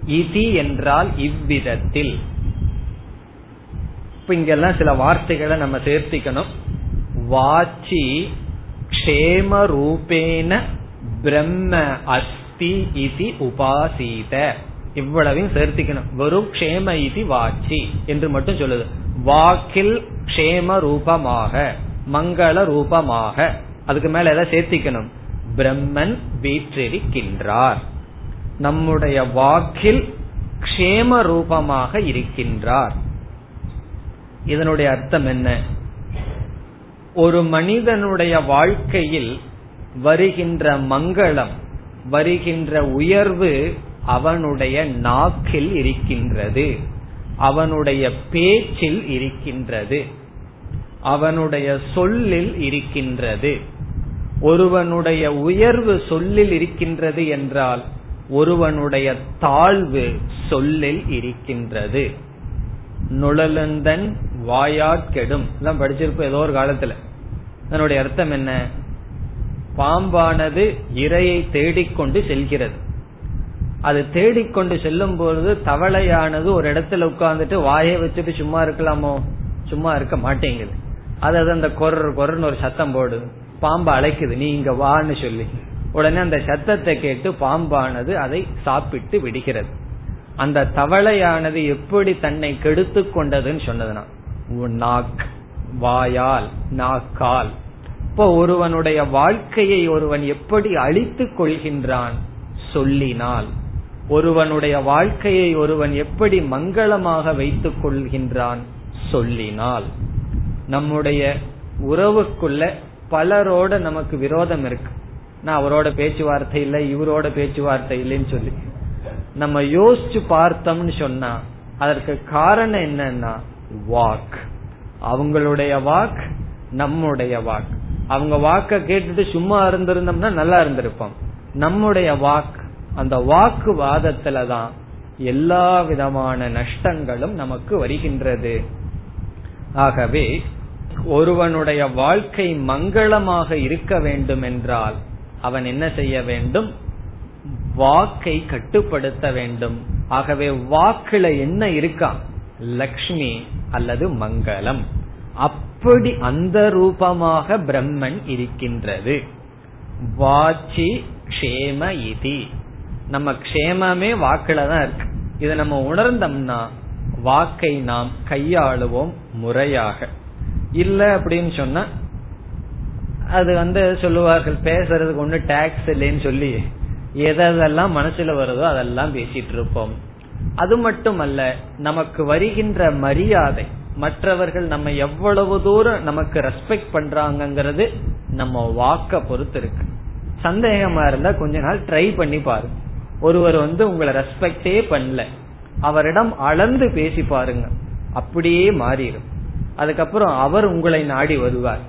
இதி என்றால் இவ்விதத்தில். இப்ப இங்கெல்லாம் சில வார்த்தைகளை நம்ம சேர்த்திக்கணும். வாச்சி க்ஷேம ரூபேன பிரம்ம அஸ்தி இது உபாசீத. இவ்வளவையும் சேர்த்திக்கணும். வெறும் க்ஷேம இது வாச்சி என்று மட்டும் சொல்லுது. வாக்கில் க்ஷேம ரூபமாக மங்கள ரூபமாக. அதுக்கு மேல எதை சேர்த்திக்கணும்? பிரம்மன் வீற்றிருக்கின்றார். நம்முடைய வாக்கில் கஷேம ரூபமாக இருக்கின்றார். இதனுடைய அர்த்தம் என்ன? ஒரு மனிதனுடைய வாழ்க்கையில் வருகின்ற மங்களம் வருகின்ற உயர்வு அவனுடைய நாக்கில் இருக்கின்றது. அவனுடைய பேச்சில் இருக்கின்றது. அவனுடைய சொல்லில் இருக்கின்றது. ஒருவனுடைய உயர்வு சொல்லில் இருக்கின்றது என்றால் ஒருவனுடைய தாழ்வு சொல்லில் இருக்கின்றது. நுழலந்தன் வாயாட்கெடும் எல்லாம் படிச்சிருப்போம் ஏதோ ஒரு காலத்துல. அதனுடைய அர்த்தம் என்ன? பாம்பானது இரையை தேடிக்கொண்டு செல்கிறது. அது தேடிக்கொண்டு செல்லும் பொழுது தவளையானது ஒரு இடத்துல உட்கார்ந்துட்டு வாயை வச்சுட்டு சும்மா இருக்கலாமோ? சும்மா இருக்க மாட்டேங்குது. அது அந்த கொர கொரன்னு ஒரு சத்தம் போடுது. பாம்பு அழைக்குது நீ இங்க வான்னு சொல்லி. உடனே அந்த சத்தத்தை கேட்டு பாம்பானது அதை சாப்பிட்டு விடுகிறது. அந்த தவளையானது எப்படி தன்னை கெடுத்து கொண்டதுன்னு சொன்னதுனா நாக் வாயால் நாக்கால். இப்போ ஒருவனுடைய வாழ்க்கையை ஒருவன் எப்படி அழித்துக் கொள்கின்றான் சொல்லினால் ஒருவனுடைய வாழ்க்கையை ஒருவன் எப்படி மங்களமாக வைத்துக் கொள்கின்றான் சொல்லினால் நம்முடைய உறவுக்குள்ள பலரோட நமக்கு விரோதம் இருக்கு. நான் அவரோட பேச்சுவார்த்தை இல்லை இவரோட பேச்சுவார்த்தை இல்லைன்னு சொல்லி. நம்ம யோசிச்சு பார்த்தோம்னு சொன்னா அதற்கு காரணம் என்னன்னா வாக். அவங்களுடைய வாக் நம்முடைய வாக். அவங்க வாக்க கேட்டுட்டு சும்மா இருந்திருந்தோம்னா நல்லா இருந்திருப்போம். நம்முடைய வாக் அந்த வாக்கு வாதத்துலதான் எல்லா விதமான நஷ்டங்களும் நமக்கு வருகின்றது. ஆகவே ஒருவனுடைய வாழ்க்கை மங்களமாக இருக்க வேண்டும் என்றால் அவன் என்ன செய்ய வேண்டும்? வாக்கை கட்டுப்படுத்த வேண்டும். ஆகவே வாக்குல என்ன இருக்கா? லக்ஷ்மி அல்லது மங்களம். அப்படி அந்த ரூபமாக பிரம்மன் இருக்கின்றது. வாச்சி க்ஷேம இதி. நம்ம க்ஷேமமே வாக்குல தான் இருக்கு. இதை நம்ம உணர்ந்தோம்னா வாக்கை நாம் கையாளுவோம் முறையாக. இல்ல அப்படின்னு சொன்னா அது வந்து சொல்லுவார்கள் பேசுறதுக்கு ஒண்ணு டாக்ஸ் இல்லைன்னு சொல்லி எதெல்லாம் மனசுல வருதோ அதெல்லாம் பேசிட்டு இருப்போம். அது மட்டுமல்ல நமக்கு வருகின்ற மரியாதை மற்றவர்கள் நம்ம எவ்வளவு தூரம் நமக்கு ரெஸ்பெக்ட் பண்றாங்கிறது நம்ம வாக்க பொறுத்து இருக்கு. சந்தேகமா இருந்தா கொஞ்ச நாள் ட்ரை பண்ணி பாருங்க. ஒருவர் வந்து உங்களை ரெஸ்பெக்டே பண்ணல. அவரிடம் அளந்து பேசி பாருங்க. அப்படியே மாறிடும். அதுக்கப்புறம் அவர் உங்களை நாடி வருவார்.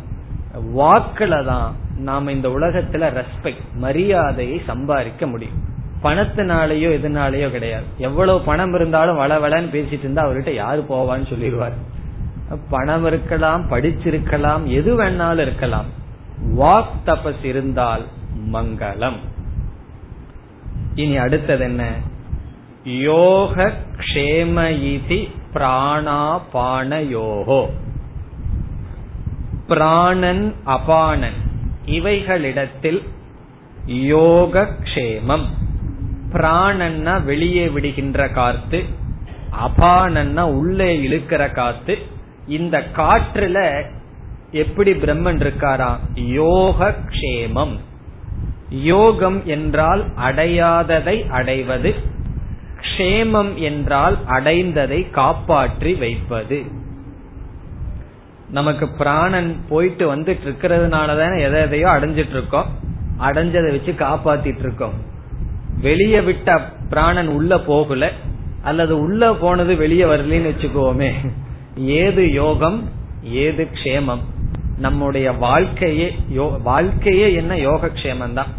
வாக்குல தான் நாம இந்த உலகத்துல ரெஸ்பெக்ட் மரியாதையை சம்பாதிக்க முடியும். பணத்தினாலேயோ எதுனாலேயோ கிடையாது. எவ்வளவு பணம் இருந்தாலும் வள வளன்னு பேசிட்டு இருந்தா அவர்கிட்ட யாரு போவான்னு சொல்லிடுவார். பணம் இருக்கலாம் படிச்சிருக்கலாம் எது வேணாலும் இருக்கலாம். வாக் தபஸ் இருந்தால் மங்களம். இனி அடுத்தது என்ன? யோக க்ஷேம பிராணாபானயோகோ. பிராணாபான யோகோ பிராணன் அபானன் இவைகளிடத்தில் யோக க்ஷேமம் பிராணன்னா வெளியே விடுகின்ற காத்து அபானன்னா உள்ளே இழுக்கிற காத்து இந்த காற்றுல எப்படி பிரம்மன் இருக்காரா? யோக க்ஷேமம் யோகம் என்றால் அடையாததை அடைவது க்ஷேமம் என்றால் அடைந்ததை காப்பாற்றி வைப்பது. நமக்கு பிராணன் போயிட்டு வந்துட்டு இருக்கிறதுனாலதானே எதை எதையோ அடைஞ்சிட்டு இருக்கோம் அடைஞ்சதை வச்சு காப்பாத்திட்டு இருக்கோம் வெளியே விட்ட பிராணன் உள்ள போகல. அல்லது உள்ள போனது வெளியே வரலன்னு வச்சுக்கோமே. ஏது யோகம் ஏது க்ஷேமம். நம்முடைய வாழ்க்கையே வாழ்க்கையே என்ன யோகக்ஷேமம் தான்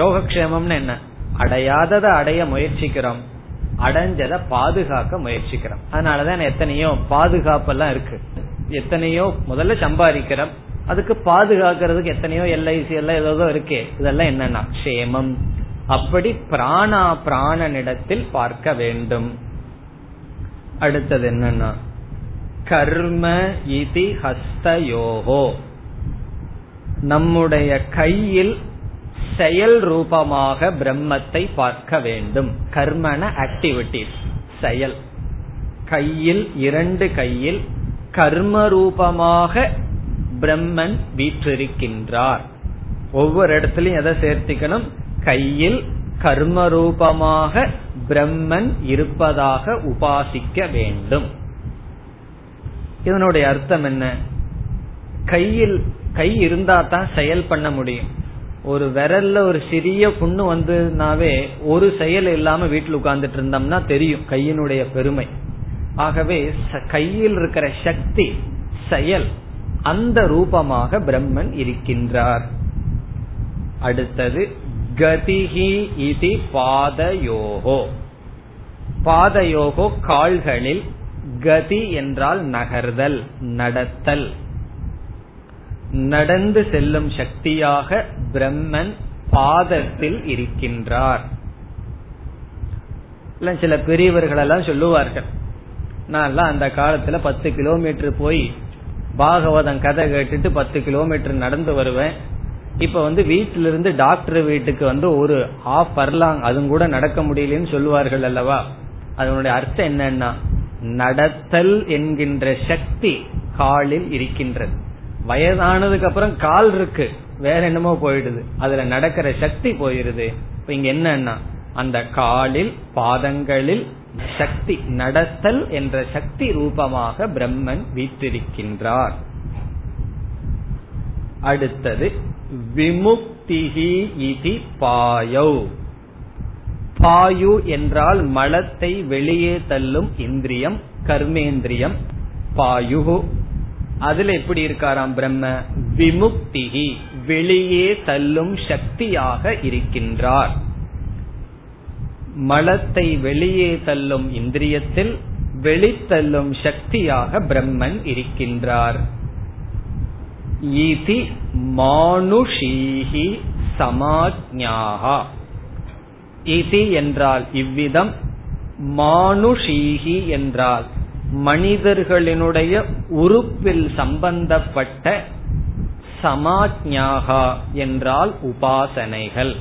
யோகக்ஷேமம்னு என்ன? அடையாததை அடைய முயற்சிக்கிறோம். அடைஞ்சதை பாதுகாக்க முயற்சிக்கிறோம். அதனாலதான் எத்தனையோ பாதுகாப்பெல்லாம் இருக்கு. எத்தனையோ முதல்ல சம்பாதிக்கிறோம். அதுக்கு பாதுகாக்கிறதுக்கு எத்தனையோ எல்ஐசி எல்லாம் ஏதோ இருக்கே. இதெல்லாம் என்னன்னா க்ஷேமம். அப்படி பிராணா பிராணனிடத்தில் பார்க்க வேண்டும். அடுத்தது என்னன்னா கர்ம இதி ஹஸ்தயோகோ நம்முடைய கையில் செயல் ரூபமாக பிரம்மத்தை பார்க்க வேண்டும். கர்மன ஆக்டிவிட்டிஸ் செயல். கையில் இரண்டு கையில் கர்ம ரூபமாக பிரம்மன் வீற்றிருக்கின்றார். ஒவ்வொரு இடத்துலயும் எதை சேர்த்திக்கணும்? கையில் கர்ம ரூபமாக பிரம்மன் இருப்பதாக உபாசிக்க வேண்டும். இதனுடைய அர்த்தம் என்ன? கையில் கை இருந்தா தான் செயல் பண்ண முடியும். ஒரு விரல்ல ஒரு சிறிய புண்ணு வந்ததுனாவே ஒரு செயல் இல்லாம வீட்டில் உட்கார்ந்துட்டு இருந்தோம்னா தெரியும் கையினுடைய பெருமை. ஆகவே கையில் இருக்கிற சக்தி செயல் அந்த ரூபமாக பிரம்மன் இருக்கின்றார். அடுத்தது கதிகி இது பாதயோகோ. பாதயோகோ கால்களில் கதி என்றால் நகர்தல் நடத்தல். நடந்து செல்லும் சக்தியாக பிரம்மன் பாதத்தில் இருக்கின்றார். சில பெரியவர்கள் எல்லாம் சொல்லுவார்கள் நான் அந்த காலத்துல பத்து கிலோமீட்டர் போய் பாகவதம் கதை கேட்டுட்டு பத்து கிலோமீட்டர் நடந்து வருவேன். இப்ப வந்து வீட்டில இருந்து டாக்டர் வீட்டுக்கு வந்து ஒரு ஹாஃப் பர்லாங் அதுவும் கூட நடக்க முடியலன்னு சொல்லுவார்கள் அல்லவா? அதனுடைய அர்த்தம் என்னன்னா நடத்தல் என்கின்ற சக்தி காலில் இருக்கின்றது. வயதானதுக்கு அப்புறம் கால் இருக்கு. வேற என்னமோ போயிடுது. அதுல நடக்கிற சக்தி போயிருது. இப்ப இங்க என்னன்னா அந்த காலில் பாதங்களில் சக்தி நடத்தல் என்ற சக்தி ரூபமாக பிரம்மன் வீற்றிருக்கின்றார். அடுத்தது விமுக்திகி இதி பாயௌ. பாயு என்றால் மலத்தை வெளியே தள்ளும் இந்திரியம் கர்மேந்திரியம். பாயு அதுல எப்படி இருக்காராம் பிரம்ம? விமுக்திகி வெளியே தள்ளும் சக்தியாக இருக்கின்றார். மலத்தை வெளியே தள்ளும் இந்திரியத்தில் வெளித்தள்ளும் சக்தியாக பிரம்மன் இருக்கின்றார். இதி மானுஷீகி சமாஜ்ஞாகா இதி என்றால் இவ்விதம் மானுஷீகி என்றால் மனிதர்களினுடைய உறுப்பில் சம்பந்தப்பட்ட சமாஜ்ஞாகா என்றால் உபாசனைகள்.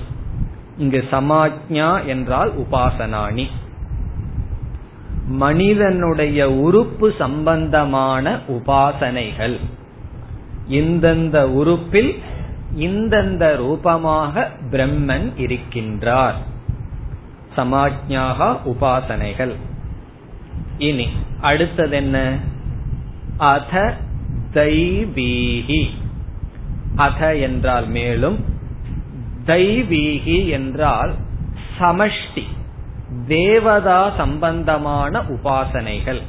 இங்கு சமாஜ்ஞா என்றால் உபாசனானி மனிதனுடைய உறுப்பு சம்பந்தமான உபாசனைகள். இந்தந்த உறுப்பில் இந்தந்த ரூபமாக பிரம்மன் இருக்கின்றார். சமாஜ்ஞாகா உபாசனைகள். இனி அடுத்தது என்ன அத தைவீகி. அத என்றால் மேலும் தைவீகி என்றால் சமஷ்டி தேவதா சம்பந்தமான உபாசனைகள்.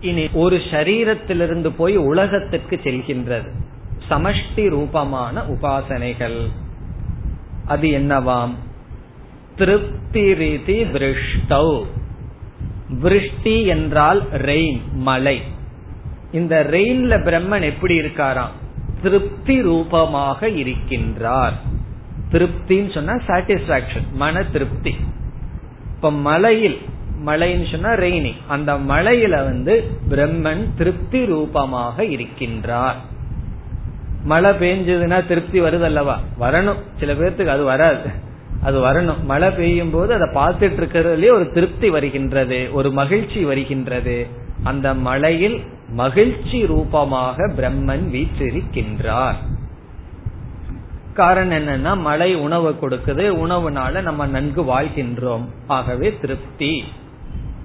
இனி ஒரு சரீரத்திலிருந்து போய் உலகத்திற்கு செல்கின்றது. சமஷ்டி ரூபமான உபாசனைகள். அது என்னவாம்? திருப்தி ரீதி விருஷ்டௌ. விருஷ்டி என்றால் ரெயின் மலை இந்த ரெயின்ல பிரம்மன் எப்படி இருக்காராம்? திருப்தி ரூபமாக இருக்கின்றார். திருப்தின்னு சொன்னா சாட்டிஸ்பாக்சன் மன திருப்தி. இப்ப மலையில் மழைன்னு சொன்னா ரெய்னி அந்த மலையில வந்து பிரம்மன் திருப்தி ரூபமாக இருக்கின்றார். மழை பெஞ்சதுன்னா திருப்தி வருது அல்லவா? வரணும். சில பேர்த்துக்கு அது வராது. அது வரணும். மழை பெய்யும் போது அதை பார்த்துட்டு இருக்கிறதுலயே ஒரு திருப்தி வருகின்றது ஒரு மகிழ்ச்சி வருகின்றது. அந்த மழையில் மகிழ்ச்சி ரூபமாக பிரம்மன் வீற்றிருக்கின்றார். காரணம் என்னன்னா மழை உணவு கொடுக்குது. உணவுனால நம்ம நன்கு வாழ்கின்றோம். ஆகவே திருப்தி.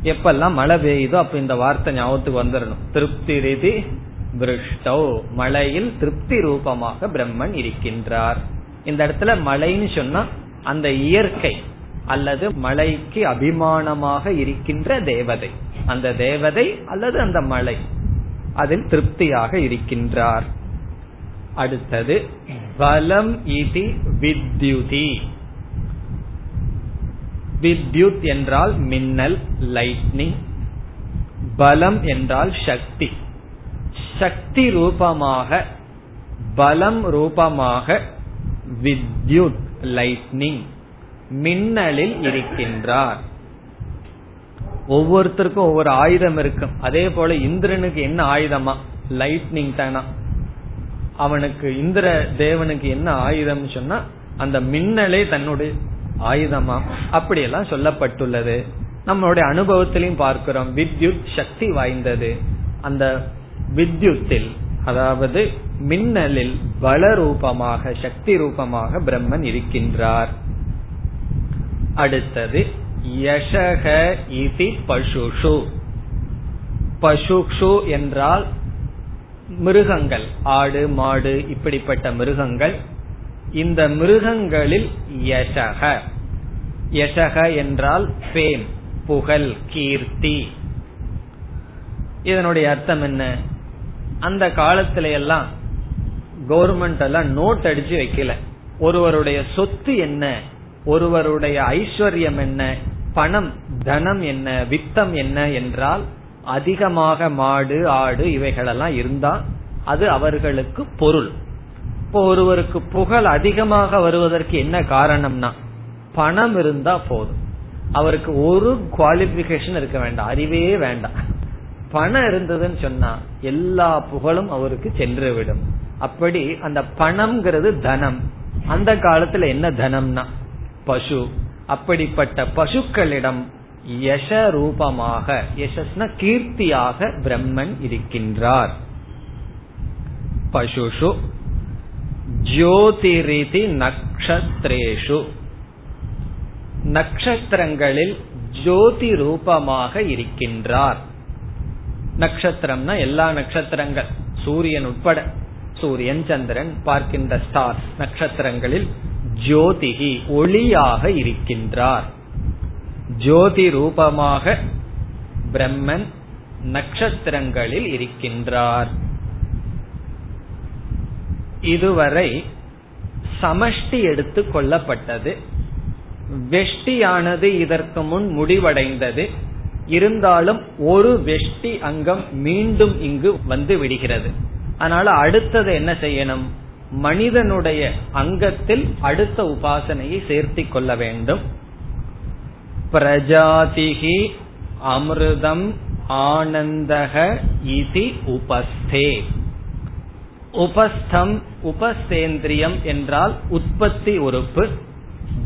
எப்பெல்லாம் மழை பெய்யுதோ அப்ப இந்த வார்த்தை ஞாபகத்துக்கு வந்துடணும் திருப்தி ரீதி பிருஷ்டோ மழையில் திருப்தி ரூபமாக பிரம்மன் இருக்கின்றார். இந்த இடத்துல மழைன்னு சொன்னா அந்த இயற்கை அல்லது மலைக்கு அபிமானமாக இருக்கின்ற தேவதை. அந்த தேவதை அல்லது அந்த மலை அதில் திருப்தியாக இருக்கின்றார். அடுத்தது பலம் இது வித்யுதி. வித்யுத் என்றால் மின்னல் லைட்னிங் பலம் என்றால் சக்தி. சக்தி ரூபமாக பலம் ரூபமாக வித்யுத் லைட்னிங் மின்னலில் இருக்கின்றார். ஒவ்வொருத்தருக்கும் ஒவ்வொரு ஆயுதம் இருக்கும். அதே போல இந்திரனுக்கு என்ன ஆயுதமா? லைட்னிங் தானா? அவனுக்கு இந்திர தேவனுக்கு என்ன ஆயுதம் சொன்னா அந்த மின்னலே தன்னுடைய ஆயுதமா? அப்படியெல்லாம் சொல்லப்பட்டுள்ளது. நம்மளுடைய அனுபவத்திலையும் பார்க்கிறோம். வித்யுத் சக்தி வாய்ந்தது. அந்த வித்யுத்தில் அதாவது மின்னலில் பல ரூபமாக சக்தி ரூபமாக பிரம்மன் இருக்கின்றார். அடுத்தது யசக இதி பசுஷு. பசுஷு என்றால் மிருகங்கள் ஆடு மாடு இப்படிப்பட்ட மிருகங்கள். இந்த மிருகங்களில் யசக யசக என்றால் பேம் புகழ் கீர்த்தி. இதனுடைய அர்த்தம் என்ன? அந்த காலத்துல எல்லாம் கவர்மெண்ட் எல்லாம் நோட் அடிச்சு வைக்கல. ஒருவருடைய சொத்து என்ன? ஒருவருடைய ஐஸ்வர்யம் என்ன? பணம் தனம் என்ன? வித்தம் என்ன என்றால் அதிகமாக மாடு ஆடு இவைகளெல்லாம் இருந்தா அது அவர்களுக்கு பொருள். இப்போ ஒருவருக்கு புகழ் அதிகமாக வருவதற்கு என்ன காரணம்னா பணம் இருந்தா போதும். அவருக்கு ஒரு குவாலிபிகேஷன் இருக்க வேண்டாம். அறிவே வேண்டாம். பணம் இருந்ததுன்னு சொன்னா எல்லா புகழும் அவருக்கு சென்று விடும் அப்படி அந்த பணம்ங்கிறது தனம். அந்த காலத்துல என்ன தனம்னா? பசு. அப்படிப்பட்ட பசுக்களிடம் யச ரூபமாக யசஸ்ன கீர்த்தியாக பிரம்மன் இருக்கின்றார். பசுஷு. ஜோதிரிதி நக்ஷத்ரேஷு. நக்ஷத்திரங்களில் ஜோதி ரூபமாக இருக்கின்றார். நட்சத்திரம்னா எல்லா நட்சத்திரங்கள் சூரியன் உட்பட. சூரியன் சந்திரன் பார்க்கின்ற ஸ்டார் நட்சத்திரங்களில் ஜோதிகி ஒளியாக இருக்கின்றார். ஜோதி ரூபமாக பிரம்மன் நட்சத்திரங்களில் இருக்கின்றார். இதுவரை சமஷ்டி எடுத்து கொள்ளப்பட்டது. வெஷ்டியானது இதற்கு முன் முடிவடைந்தது. இருந்தாலும் ஒரு வெஷ்டி அங்கம் மீண்டும் இங்கு வந்து விடுகிறது. அதனால அடுத்தது என்ன செய்யணும்? மனிதனுடைய அங்கத்தில் அடுத்த உபாசனையை சேர்த்தி கொள்ள வேண்டும். பிரஜாதிகி அமிர்தம் ஆனந்தக இதி உபஸ்தே. உபஸ்தம் உபஸ்தேந்திரியம் என்றால் உற்பத்தி உறுப்பு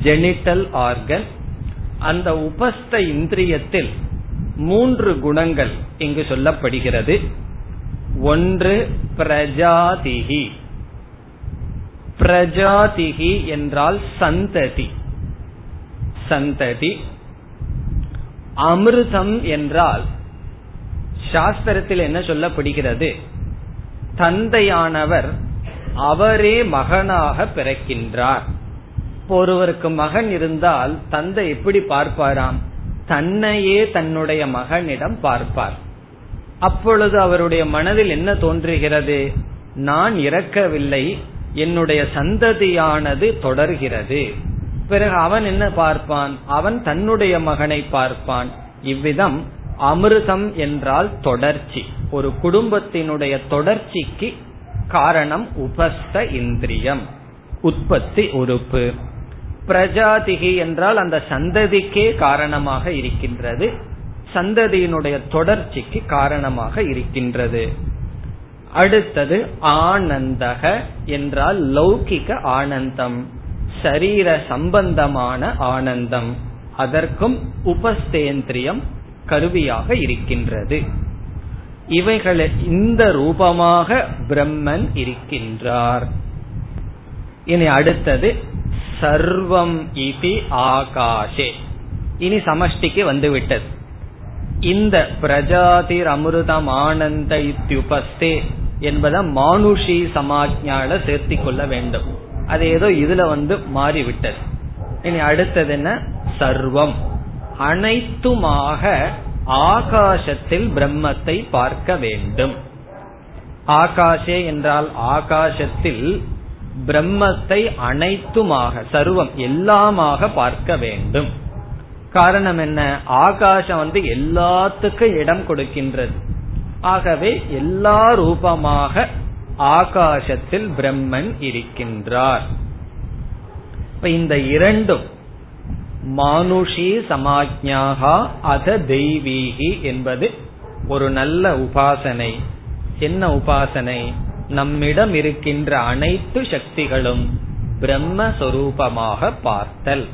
ஜெனிட்டல் ஆர்கன் அந்த உபஸ்த இந்திரியத்தில் மூன்று குணங்கள் இங்கு சொல்லப்படுகிறது. ஒன்று பிரஜாதிகி பிரஜாதிகி என்றால் சந்ததி. சந்ததி. அமிர்தம் என்றால் சாஸ்திரத்தில் என்ன சொல்லப்படுகிறது? தந்தையானவர் அவரே மகனாக பிறக்கின்றார். ஒருவருக்கு மகன் இருந்தால் தந்தை எப்படி பார்ப்பாராம்? தன்னையே தன்னுடைய மகனிடம் பார்ப்பார். அப்பொழுது அவருடைய மனதில் என்ன தோன்றுகிறது? நான் இறக்கவில்லை என்னுடைய சந்ததியானது தொடர்கிறது. பிறகு அவன் என்ன பார்ப்பான்? அவன் தன்னுடைய மகனை பார்ப்பான். இவ்விதம் அமிர்தம் என்றால் தொடர்ச்சி. ஒரு குடும்பத்தினுடைய தொடர்ச்சிக்கு காரணம் உபஸ்த இந்திரியம் உற்பத்தி உறுப்பு. பிரஜாதிகி என்றால் அந்த சந்ததிக்கே காரணமாக இருக்கின்றது. சந்ததியினுடைய தொடர்ச்சிக்கு காரணமாக இருக்கின்றது. அடுத்தது ஆனந்தக என்றால் லௌகிக ஆனந்தம் சரீர சம்பந்தமான ஆனந்தம். அதற்கும் உபஸ்தேந்திரியம் கருவியாக இருக்கின்றது. இவைகளை இந்த ரூபமாக பிரம்மன் இருக்கின்றார். இனி அடுத்தது சர்வம் இதி ஆகாஷே. இனி சமஷ்டிக்கு வந்துவிட்டது. இந்த பிரஜாதிர் அமிர்தம் ஆனந்த இத்தியுபஸ்தே என்பதை மானுஷி சமாஜால சேர்த்தி கொள்ள வேண்டும். அது ஏதோ இதுல வந்து மாறிவிட்டது. இனி அடுத்தது என்ன? சர்வம். அனைத்துமாக ஆகாசத்தில் பிரம்மத்தை பார்க்க வேண்டும். ஆகாஷே என்றால் ஆகாசத்தில் பிரம்மத்தை அனைத்துமாக சர்வம் எல்லாமாக பார்க்க வேண்டும். காரணம் என்ன? ஆகாசம் வந்து எல்லாத்துக்கும் இடம் கொடுக்கின்றது. ஆகவே எல்லா ரூபமாக ஆகாசத்தில் பிரம்மன் இருக்கின்றார். இப்ப இந்த இரண்டும் மானுஷி சமாஜ்ஞாகா அத தெய்வீகி என்பது ஒரு நல்ல உபாசனை. என்ன உபாசனை? நம்மிடம் இருக்கின்ற அனைத்து சக்திகளும் பிரம்மஸ்வரூபமாக பார்த்தல்.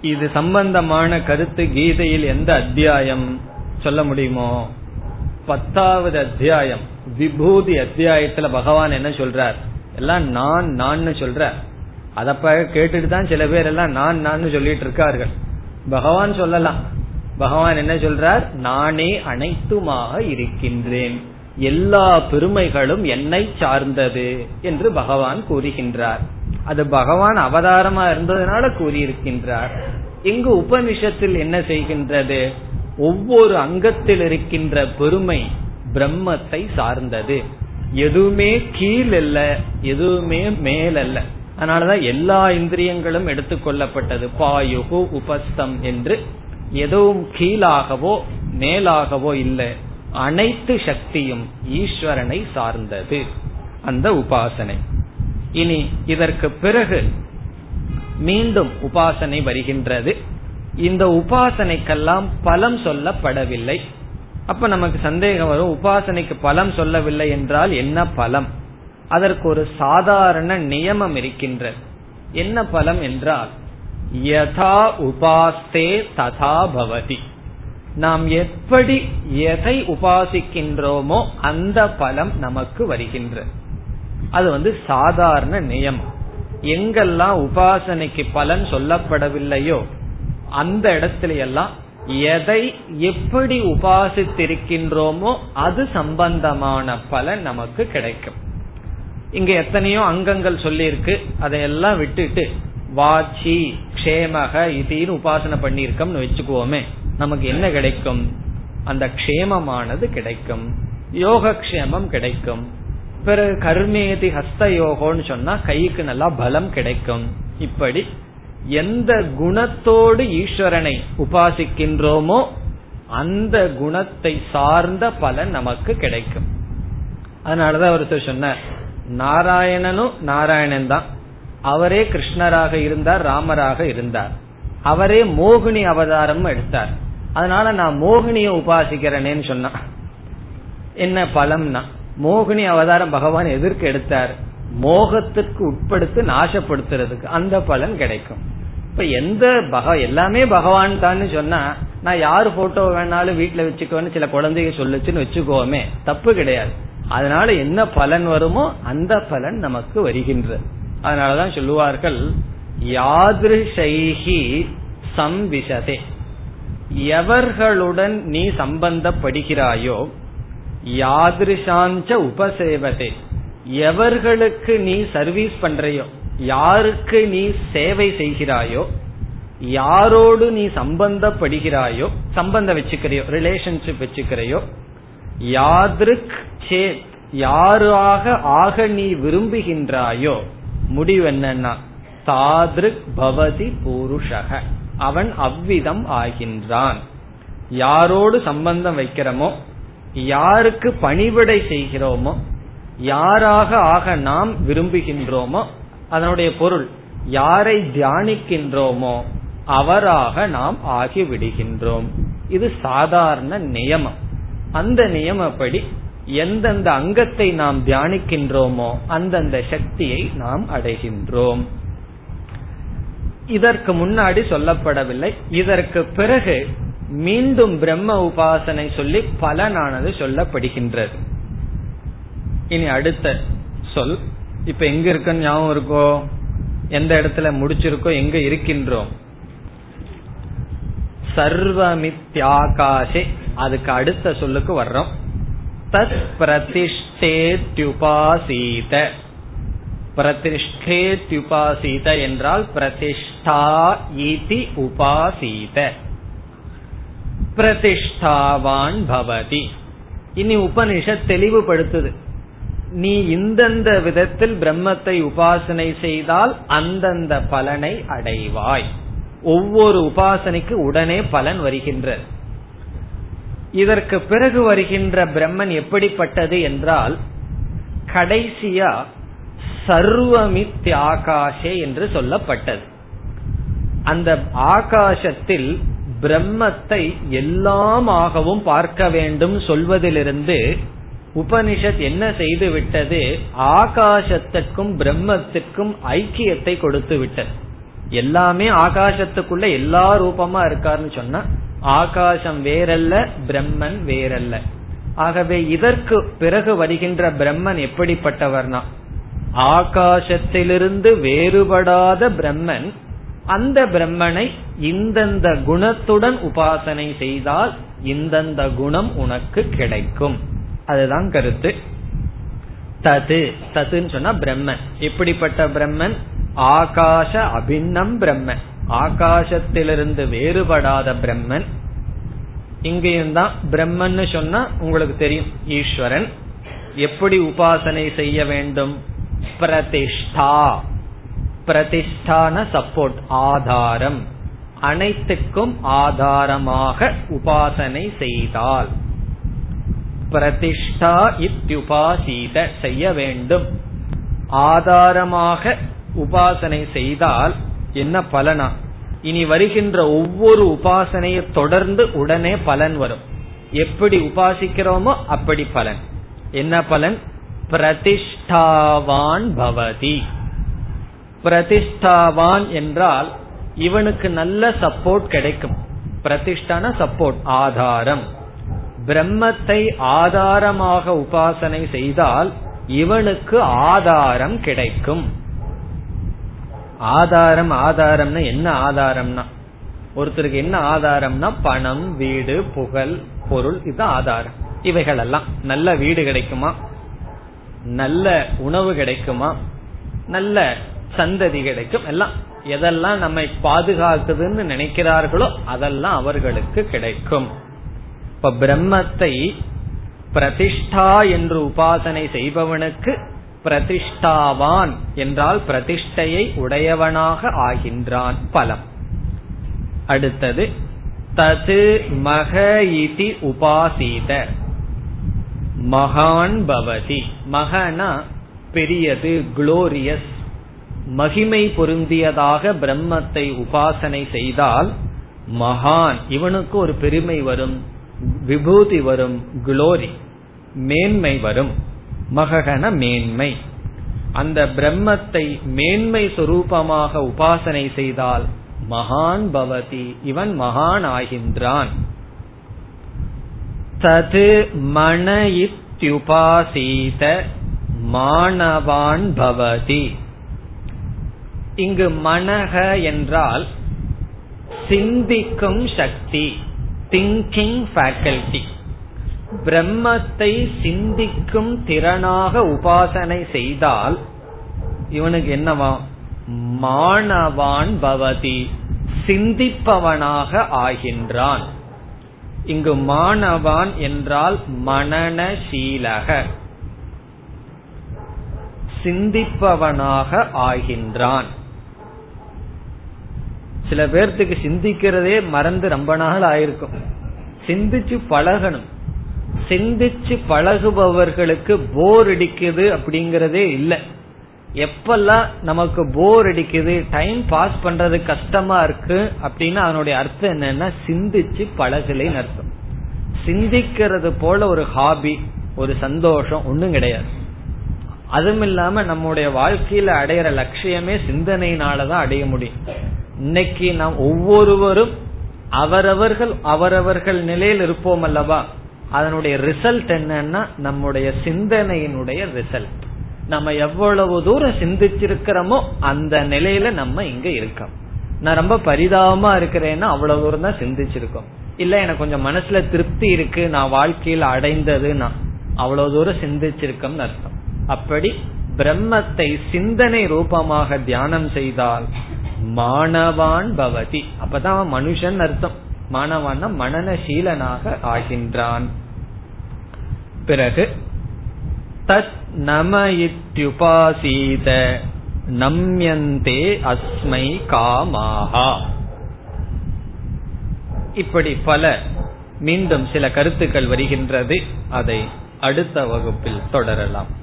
இது சம்பந்தமான கருத்து கீதையில் எந்த அத்தியாயம் சொல்ல முடியுமோ? பத்தாவது அத்தியாயம் விபூதி அத்தியாயத்துல பகவான் என்ன சொல்றார்? எல்லாம் நான் நான் சொல்ற அதப்ப கேட்டுட்டு தான் சில பேர் எல்லாம் நான் நான் சொல்லிட்டு இருக்கார்கள். பகவான் சொல்லலாம். பகவான் என்ன சொல்றார்? நானே அனைத்துமாக இருக்கின்றேன். எல்லா பெருமைகளும் என்னை சார்ந்தது என்று பகவான் கூறுகின்றார். அது பகவான் அவதாரமா இருந்ததுனால கூறியிருக்கின்றார். இங்கு உபனிஷத்தில் என்ன செய்கின்றது? ஒவ்வொரு அங்கத்தில் இருக்கின்ற பெருமை பிரம்மத்தை சார்ந்தது. எதுவுமே கீழ் அல்ல எதுவுமே மேல் அல்ல. அதனாலதான் எல்லா இந்திரியங்களும் எடுத்துக்கொள்ளப்பட்டது பாயுகு உபஸ்தம் என்று எதுவும் கீழாகவோ மேலாகவோ இல்லை. அனைத்து சக்தியும் ஈஸ்வரனை சார்ந்தது. அந்த உபாசனை. இனி இதற்கு பிறகு மீண்டும் உபாசனை வருகின்றது. இந்த உபாசனைக்கெல்லாம் பலம் சொல்லப்படவில்லை. அப்ப நமக்கு சந்தேகம் வரும் உபாசனைக்கு பலம் சொல்லவில்லை என்றால் என்ன பலம்? அதற்கு ஒரு சாதாரண நியமம் இருக்கின்றது. என்ன பலம் என்றால் யதா உபாஸ்தே ததா பவதி. நாம் எப்படி எதை உபாசிக்கின்றோமோ அந்த பலம் நமக்கு வருகின்ற. அது வந்து சாதாரண நியமம். எங்கெல்லாம் உபாசனைக்கு பலன் சொல்லப்படவில்லையோ அந்த இடத்துல எல்லாம் எதை எப்படி உபாசித்திருக்கின்றோமோ அது சம்பந்தமான பலன் நமக்கு கிடைக்கும். இங்க எத்தனையோ அங்கங்கள் சொல்லியிருக்கு. அதையெல்லாம் விட்டுட்டு வாச்சி க்ஷேமக இதுன்னு உபாசனை பண்ணியிருக்கோம்னு வச்சுக்குவோமே. நமக்கு என்ன கிடைக்கும்? அந்த க்ஷேமமானது கிடைக்கும். யோகக்ஷேமம் கிடைக்கும். பிறகு கர்மேதி ஹஸ்த யோகோன்னு சொன்னா கைக்கு நல்லா பலம் கிடைக்கும். இப்படி எந்த குணத்தோடு ஈஸ்வரனை உபாசிக்கின்றோமோ அந்த குணத்தை சார்ந்த பலன் நமக்கு கிடைக்கும். அதனாலதான் ஒருத்தர் சொன்னார் நாராயணனும் நாராயணன் தான். அவரே கிருஷ்ணராக இருந்தார் ராமராக இருந்தார். அவரே மோகினி அவதாரம் எடுத்தார். அதனால நான் மோகினிய உபாசிக்கிறேனேன்னு சொன்னான் என்ன பலம்னா மோகினி அவதாரம் பகவான் எதிர்க்கு எடுத்தார்? மோகத்திற்கு உட்படுத்து நாசப்படுத்துறதுக்கு அந்த பலன் கிடைக்கும். இப்ப எந்த பக எல்லாமே பகவான் தான் சொன்னா நான் யாரு போட்டோ வேணாலும் வீட்டுல வச்சுக்கோன்னு சில குழந்தைங்க சொல்லுச்சுன்னு வச்சுக்கோமே தப்பு கிடையாது. அதனால என்ன பலன் வருமோ அந்த பலன் நமக்கு வருகின்றது. அதனாலதான் சொல்லுவார்கள் யாதிருஷைகி சம்விசதே எவர்களுடன் நீ சம்பந்தப்படுகிறாயோ யாதிருஷாஞ்ச உபசேவதே. எவர்களுக்கு நீ சர்வீஸ் பண்றையோ யாருக்கு நீ சேவை செய்கிறாயோ யாரோடு நீ சம்பந்தப்படுகிறாயோ சம்பந்தம் வச்சுக்கிறையோ ரிலேஷன்ஷிப் வச்சுக்கிறையோ யாதிருக் சேத் யாராக ஆக நீ விரும்புகின்றாயோ முடிவு என்னன்னா தாதிருக் பவதி பூருஷக. அவன் அவ்விதம் ஆகின்றான். யாரோடு சம்பந்தம் வைக்கிறோமோ யாருக்கு பணிவிடை செய்கிறோமோ யாராக ஆக நாம் விரும்புகின்றோமோ அதனுடைய பொருள் யாரை தியானிக்கின்றோமோ அவராக நாம் ஆகிவிடுகின்றோம். இது சாதாரண நியமம். அந்த நியமப்படி எந்தெந்த அங்கத்தை நாம் தியானிக்கின்றோமோ அந்தந்த சக்தியை நாம் அடைகின்றோம். இதற்கு முன்னாடி சொல்லப்படவில்லை. இதற்கு பிறகு மீண்டும் பிரம்ம உபாசனை சொல்லி பலனானது சொல்லப்படுகின்றது. இனி அடுத்த சொல். இப்ப எங்க இருக்க ஞாபகம் இருக்கோ? எந்த இடத்துல முடிச்சிருக்கோ? எங்க இருக்கின்றோம்? சர்வமித்யாகாசே. அதுக்கு அடுத்த சொல்லுக்கு வர்றோம். தத் பிரதிஷ்டேத்யுபாசீத பிரதிஷ்டேத்யுபாசீத என்றால் பிரதிஷ்டா இதி உபாசீத பிரதிஷ்டாவான் பவதி இனி உபனிஷத் தெளிவுபடுத்துது. நீ இந்தந்த விதத்தில் பிரம்மத்தை உபாசனை செய்தால் அந்தந்த பலனை அடைவாய். ஒவ்வொரு உபாசனைக்கு உடனே பலன் வருகின்றது இதற்கு பிறகு வருகின்ற பிரம்மன் எப்படிப்பட்டது என்றால் கடைசியா சர்வமித்யாகாஷே என்று சொல்லப்பட்டது. அந்த ஆகாசத்தில் பிரம்மத்தை எல்லாமாகவும் பார்க்க வேண்டும் சொல்வதிலிருந்து உபனிஷத் என்ன செய்து விட்டது? ஆகாசத்துக்கும் பிரம்மத்துக்கும் ஐக்கியத்தை கொடுத்து விட்டது. எல்லாமே ஆகாசத்துக்குள்ள எல்லா ரூபமா இருக்காருன்னு சொன்னா ஆகாசம் வேறல்ல பிரம்மன் வேறல்ல. ஆகவே இதற்கு பிறகு வருகின்ற பிரம்மன் எப்படிப்பட்டவர்னா ஆகாசத்திலிருந்து வேறுபடாத பிரம்மன் அந்த பிரம்மனை இந்தந்த குணத்துடன் உபாசனை செய்தால் இந்தந்த குணம் உனக்கு கிடைக்கும். அதுதான் கருத்து. தது. ததுன்னு சொன்னா பிரம்மன். எப்படிப்பட்ட பிரம்மன் ஆகாச அபின்னம் பிரம்மன். ஆகாசத்திலிருந்து வேறுபடாத பிரம்மன். இங்கேயும் தான் பிரம்மன் சொன்னா உங்களுக்கு தெரியும். ஈஸ்வரன். எப்படி உபாசனை செய்ய வேண்டும்? பிரதிஷ்டா. பிரதிஷ்டான சப்போர்ட் ஆதாரம். அனைத்துக்கும் ஆதாரமாக உபாசனை செய்தால். பிரதிஷ்டா இத்தியுபாசீத செய்ய வேண்டும். ஆதாரமாக உபாசனை செய்தால் என்ன பலனா? இனி வருகின்ற ஒவ்வொரு உபாசனையை தொடர்ந்து உடனே பலன் வரும். எப்படி உபாசிக்கிறோமோ அப்படி பலன். என்ன பலன்? பிரதிஷ்டாவான் பவதி. பிரதிஷ்டாவான் என்றால் இவனுக்கு நல்ல சப்போர்ட் கிடைக்கும். பிரதிஷ்டான சப்போர்ட் ஆதாரம். பிரம்மத்தை ஆதாரமாக உபாசனை செய்தால் இவனுக்கு ஆதாரம் கிடைக்கும். ஆதாரம் ஆதாரம்னா என்ன ஆதாரம்னா? ஒருத்தருக்கு என்ன ஆதாரம்னா பணம் வீடு புகழ் பொருள் இது ஆதாரம். இவைகள் எல்லாம் நல்ல வீடு கிடைக்குமா? நல்ல உணவு கிடைக்குமா? நல்ல சந்ததி கிடைக்கும். எல்லாம் எதெல்லாம் நம்மை பாதுகாக்குதுன்னு நினைக்கிறார்களோ அதெல்லாம் அவர்களுக்கு கிடைக்கும். இப்ப பிரம்மத்தை பிரதிஷ்டா என்று உபாசனை செய்பவனுக்கு பிரதிஷ்டாவான் என்றால் பிரதிஷ்டையை உடையவனாக ஆகின்றான் பலம். அடுத்தது தது மக இதி உபாசீத. மகான் பவதி. மகனா பெரியது குளோரியஸ் மகிமை பொருந்தியதாக பிரம்மத்தை உபாசனை செய்தால் மகான் இவனுக்கு ஒரு பெருமை வரும் விபூதி வரும் குளோரி மேன்மை வரும். மககன மேன்மை. அந்த பிரம்மத்தை மேன்மை சொரூபமாக உபாசனை செய்தால் மகான் பவதி இவன் மகான் ஆகின்றான். தது மன இத்யுபாசீத மாணவான் பவதி. இங்கு மனக என்றால் சிந்திக்கும் சக்தி திங்கிங் ஃபேக்கல்டி பிரம்மத்தை சிந்திக்கும் திறனாக உபாசனை செய்தால் இவனுக்கு என்னவா? மாணவான் பவதி சிந்திப்பவனாக ஆகின்றான். இங்கு மாணவான் என்றால் மனநசீலக சிந்திப்பவனாக ஆகின்றான். சில பேர்த்துக்கு சிந்திக்கிறதே மறந்து ரொம்ப நாள் ஆயிருக்கும். சிந்திச்சு பழகணும். சிந்திச்சு பழகுபவர்களுக்கு போர் அடிக்குது அப்படிங்கறதே இல்லை. எப்பெல்லாம் நமக்கு போர் அடிக்குது டைம் பாஸ் பண்றது கஷ்டமா இருக்கு அப்படின்னா அதனுடைய அர்த்தம் என்னன்னா சிந்திச்சு பழகலைன்னு அர்த்தம். சிந்திக்கிறது போல ஒரு ஹாபி ஒரு சந்தோஷம் ஒண்ணும் கிடையாது. அதுவும் இல்லாம நம்முடைய வாழ்க்கையில அடையிற லட்சியமே சிந்தனையினாலதான் அடைய முடியும். இன்னைக்கு நாம் ஒவ்வொருவரும் அவரவர்கள் அவரவர்கள் நிலையில் இருப்போம் அல்லவா? அதனுடைய ரிசல்ட் என்னன்னா நம்முடைய சிந்தனையினுடைய ரிசல்ட் நம்ம எவ்வளவு தூரம் சிந்திச்சிருக்கிறோமோ அந்த நிலையில நம்ம இங்க இருக்கோம். நான் ரொம்ப பரிதாபமா இருக்கிறேன்னா அவ்வளவு தூரம் தான் சிந்திச்சிருக்கோம். இல்ல எனக்கு கொஞ்சம் மனசுல திருப்தி இருக்கு நான் வாழ்க்கையில் அடைந்தது நான் அவ்வளவு தூரம் சிந்திச்சிருக்கோம்னு அர்த்தம். அப்படி பிரம்மத்தை சிந்தனை ரூபமாக தியானம் செய்தால் மாணவான் பவதி. அப்பதான் மனுஷன் அர்த்தம். மாணவான் மனநசீலனாக ஆகின்றான். பிறகு தத் நம இத்யுபாசீத நம்யந்தே அஸ்மை காமாகா இப்படி பல மீண்டும் சில கருத்துக்கள் வருகின்றது. அதை அடுத்த வகுப்பில் தொடரலாம்.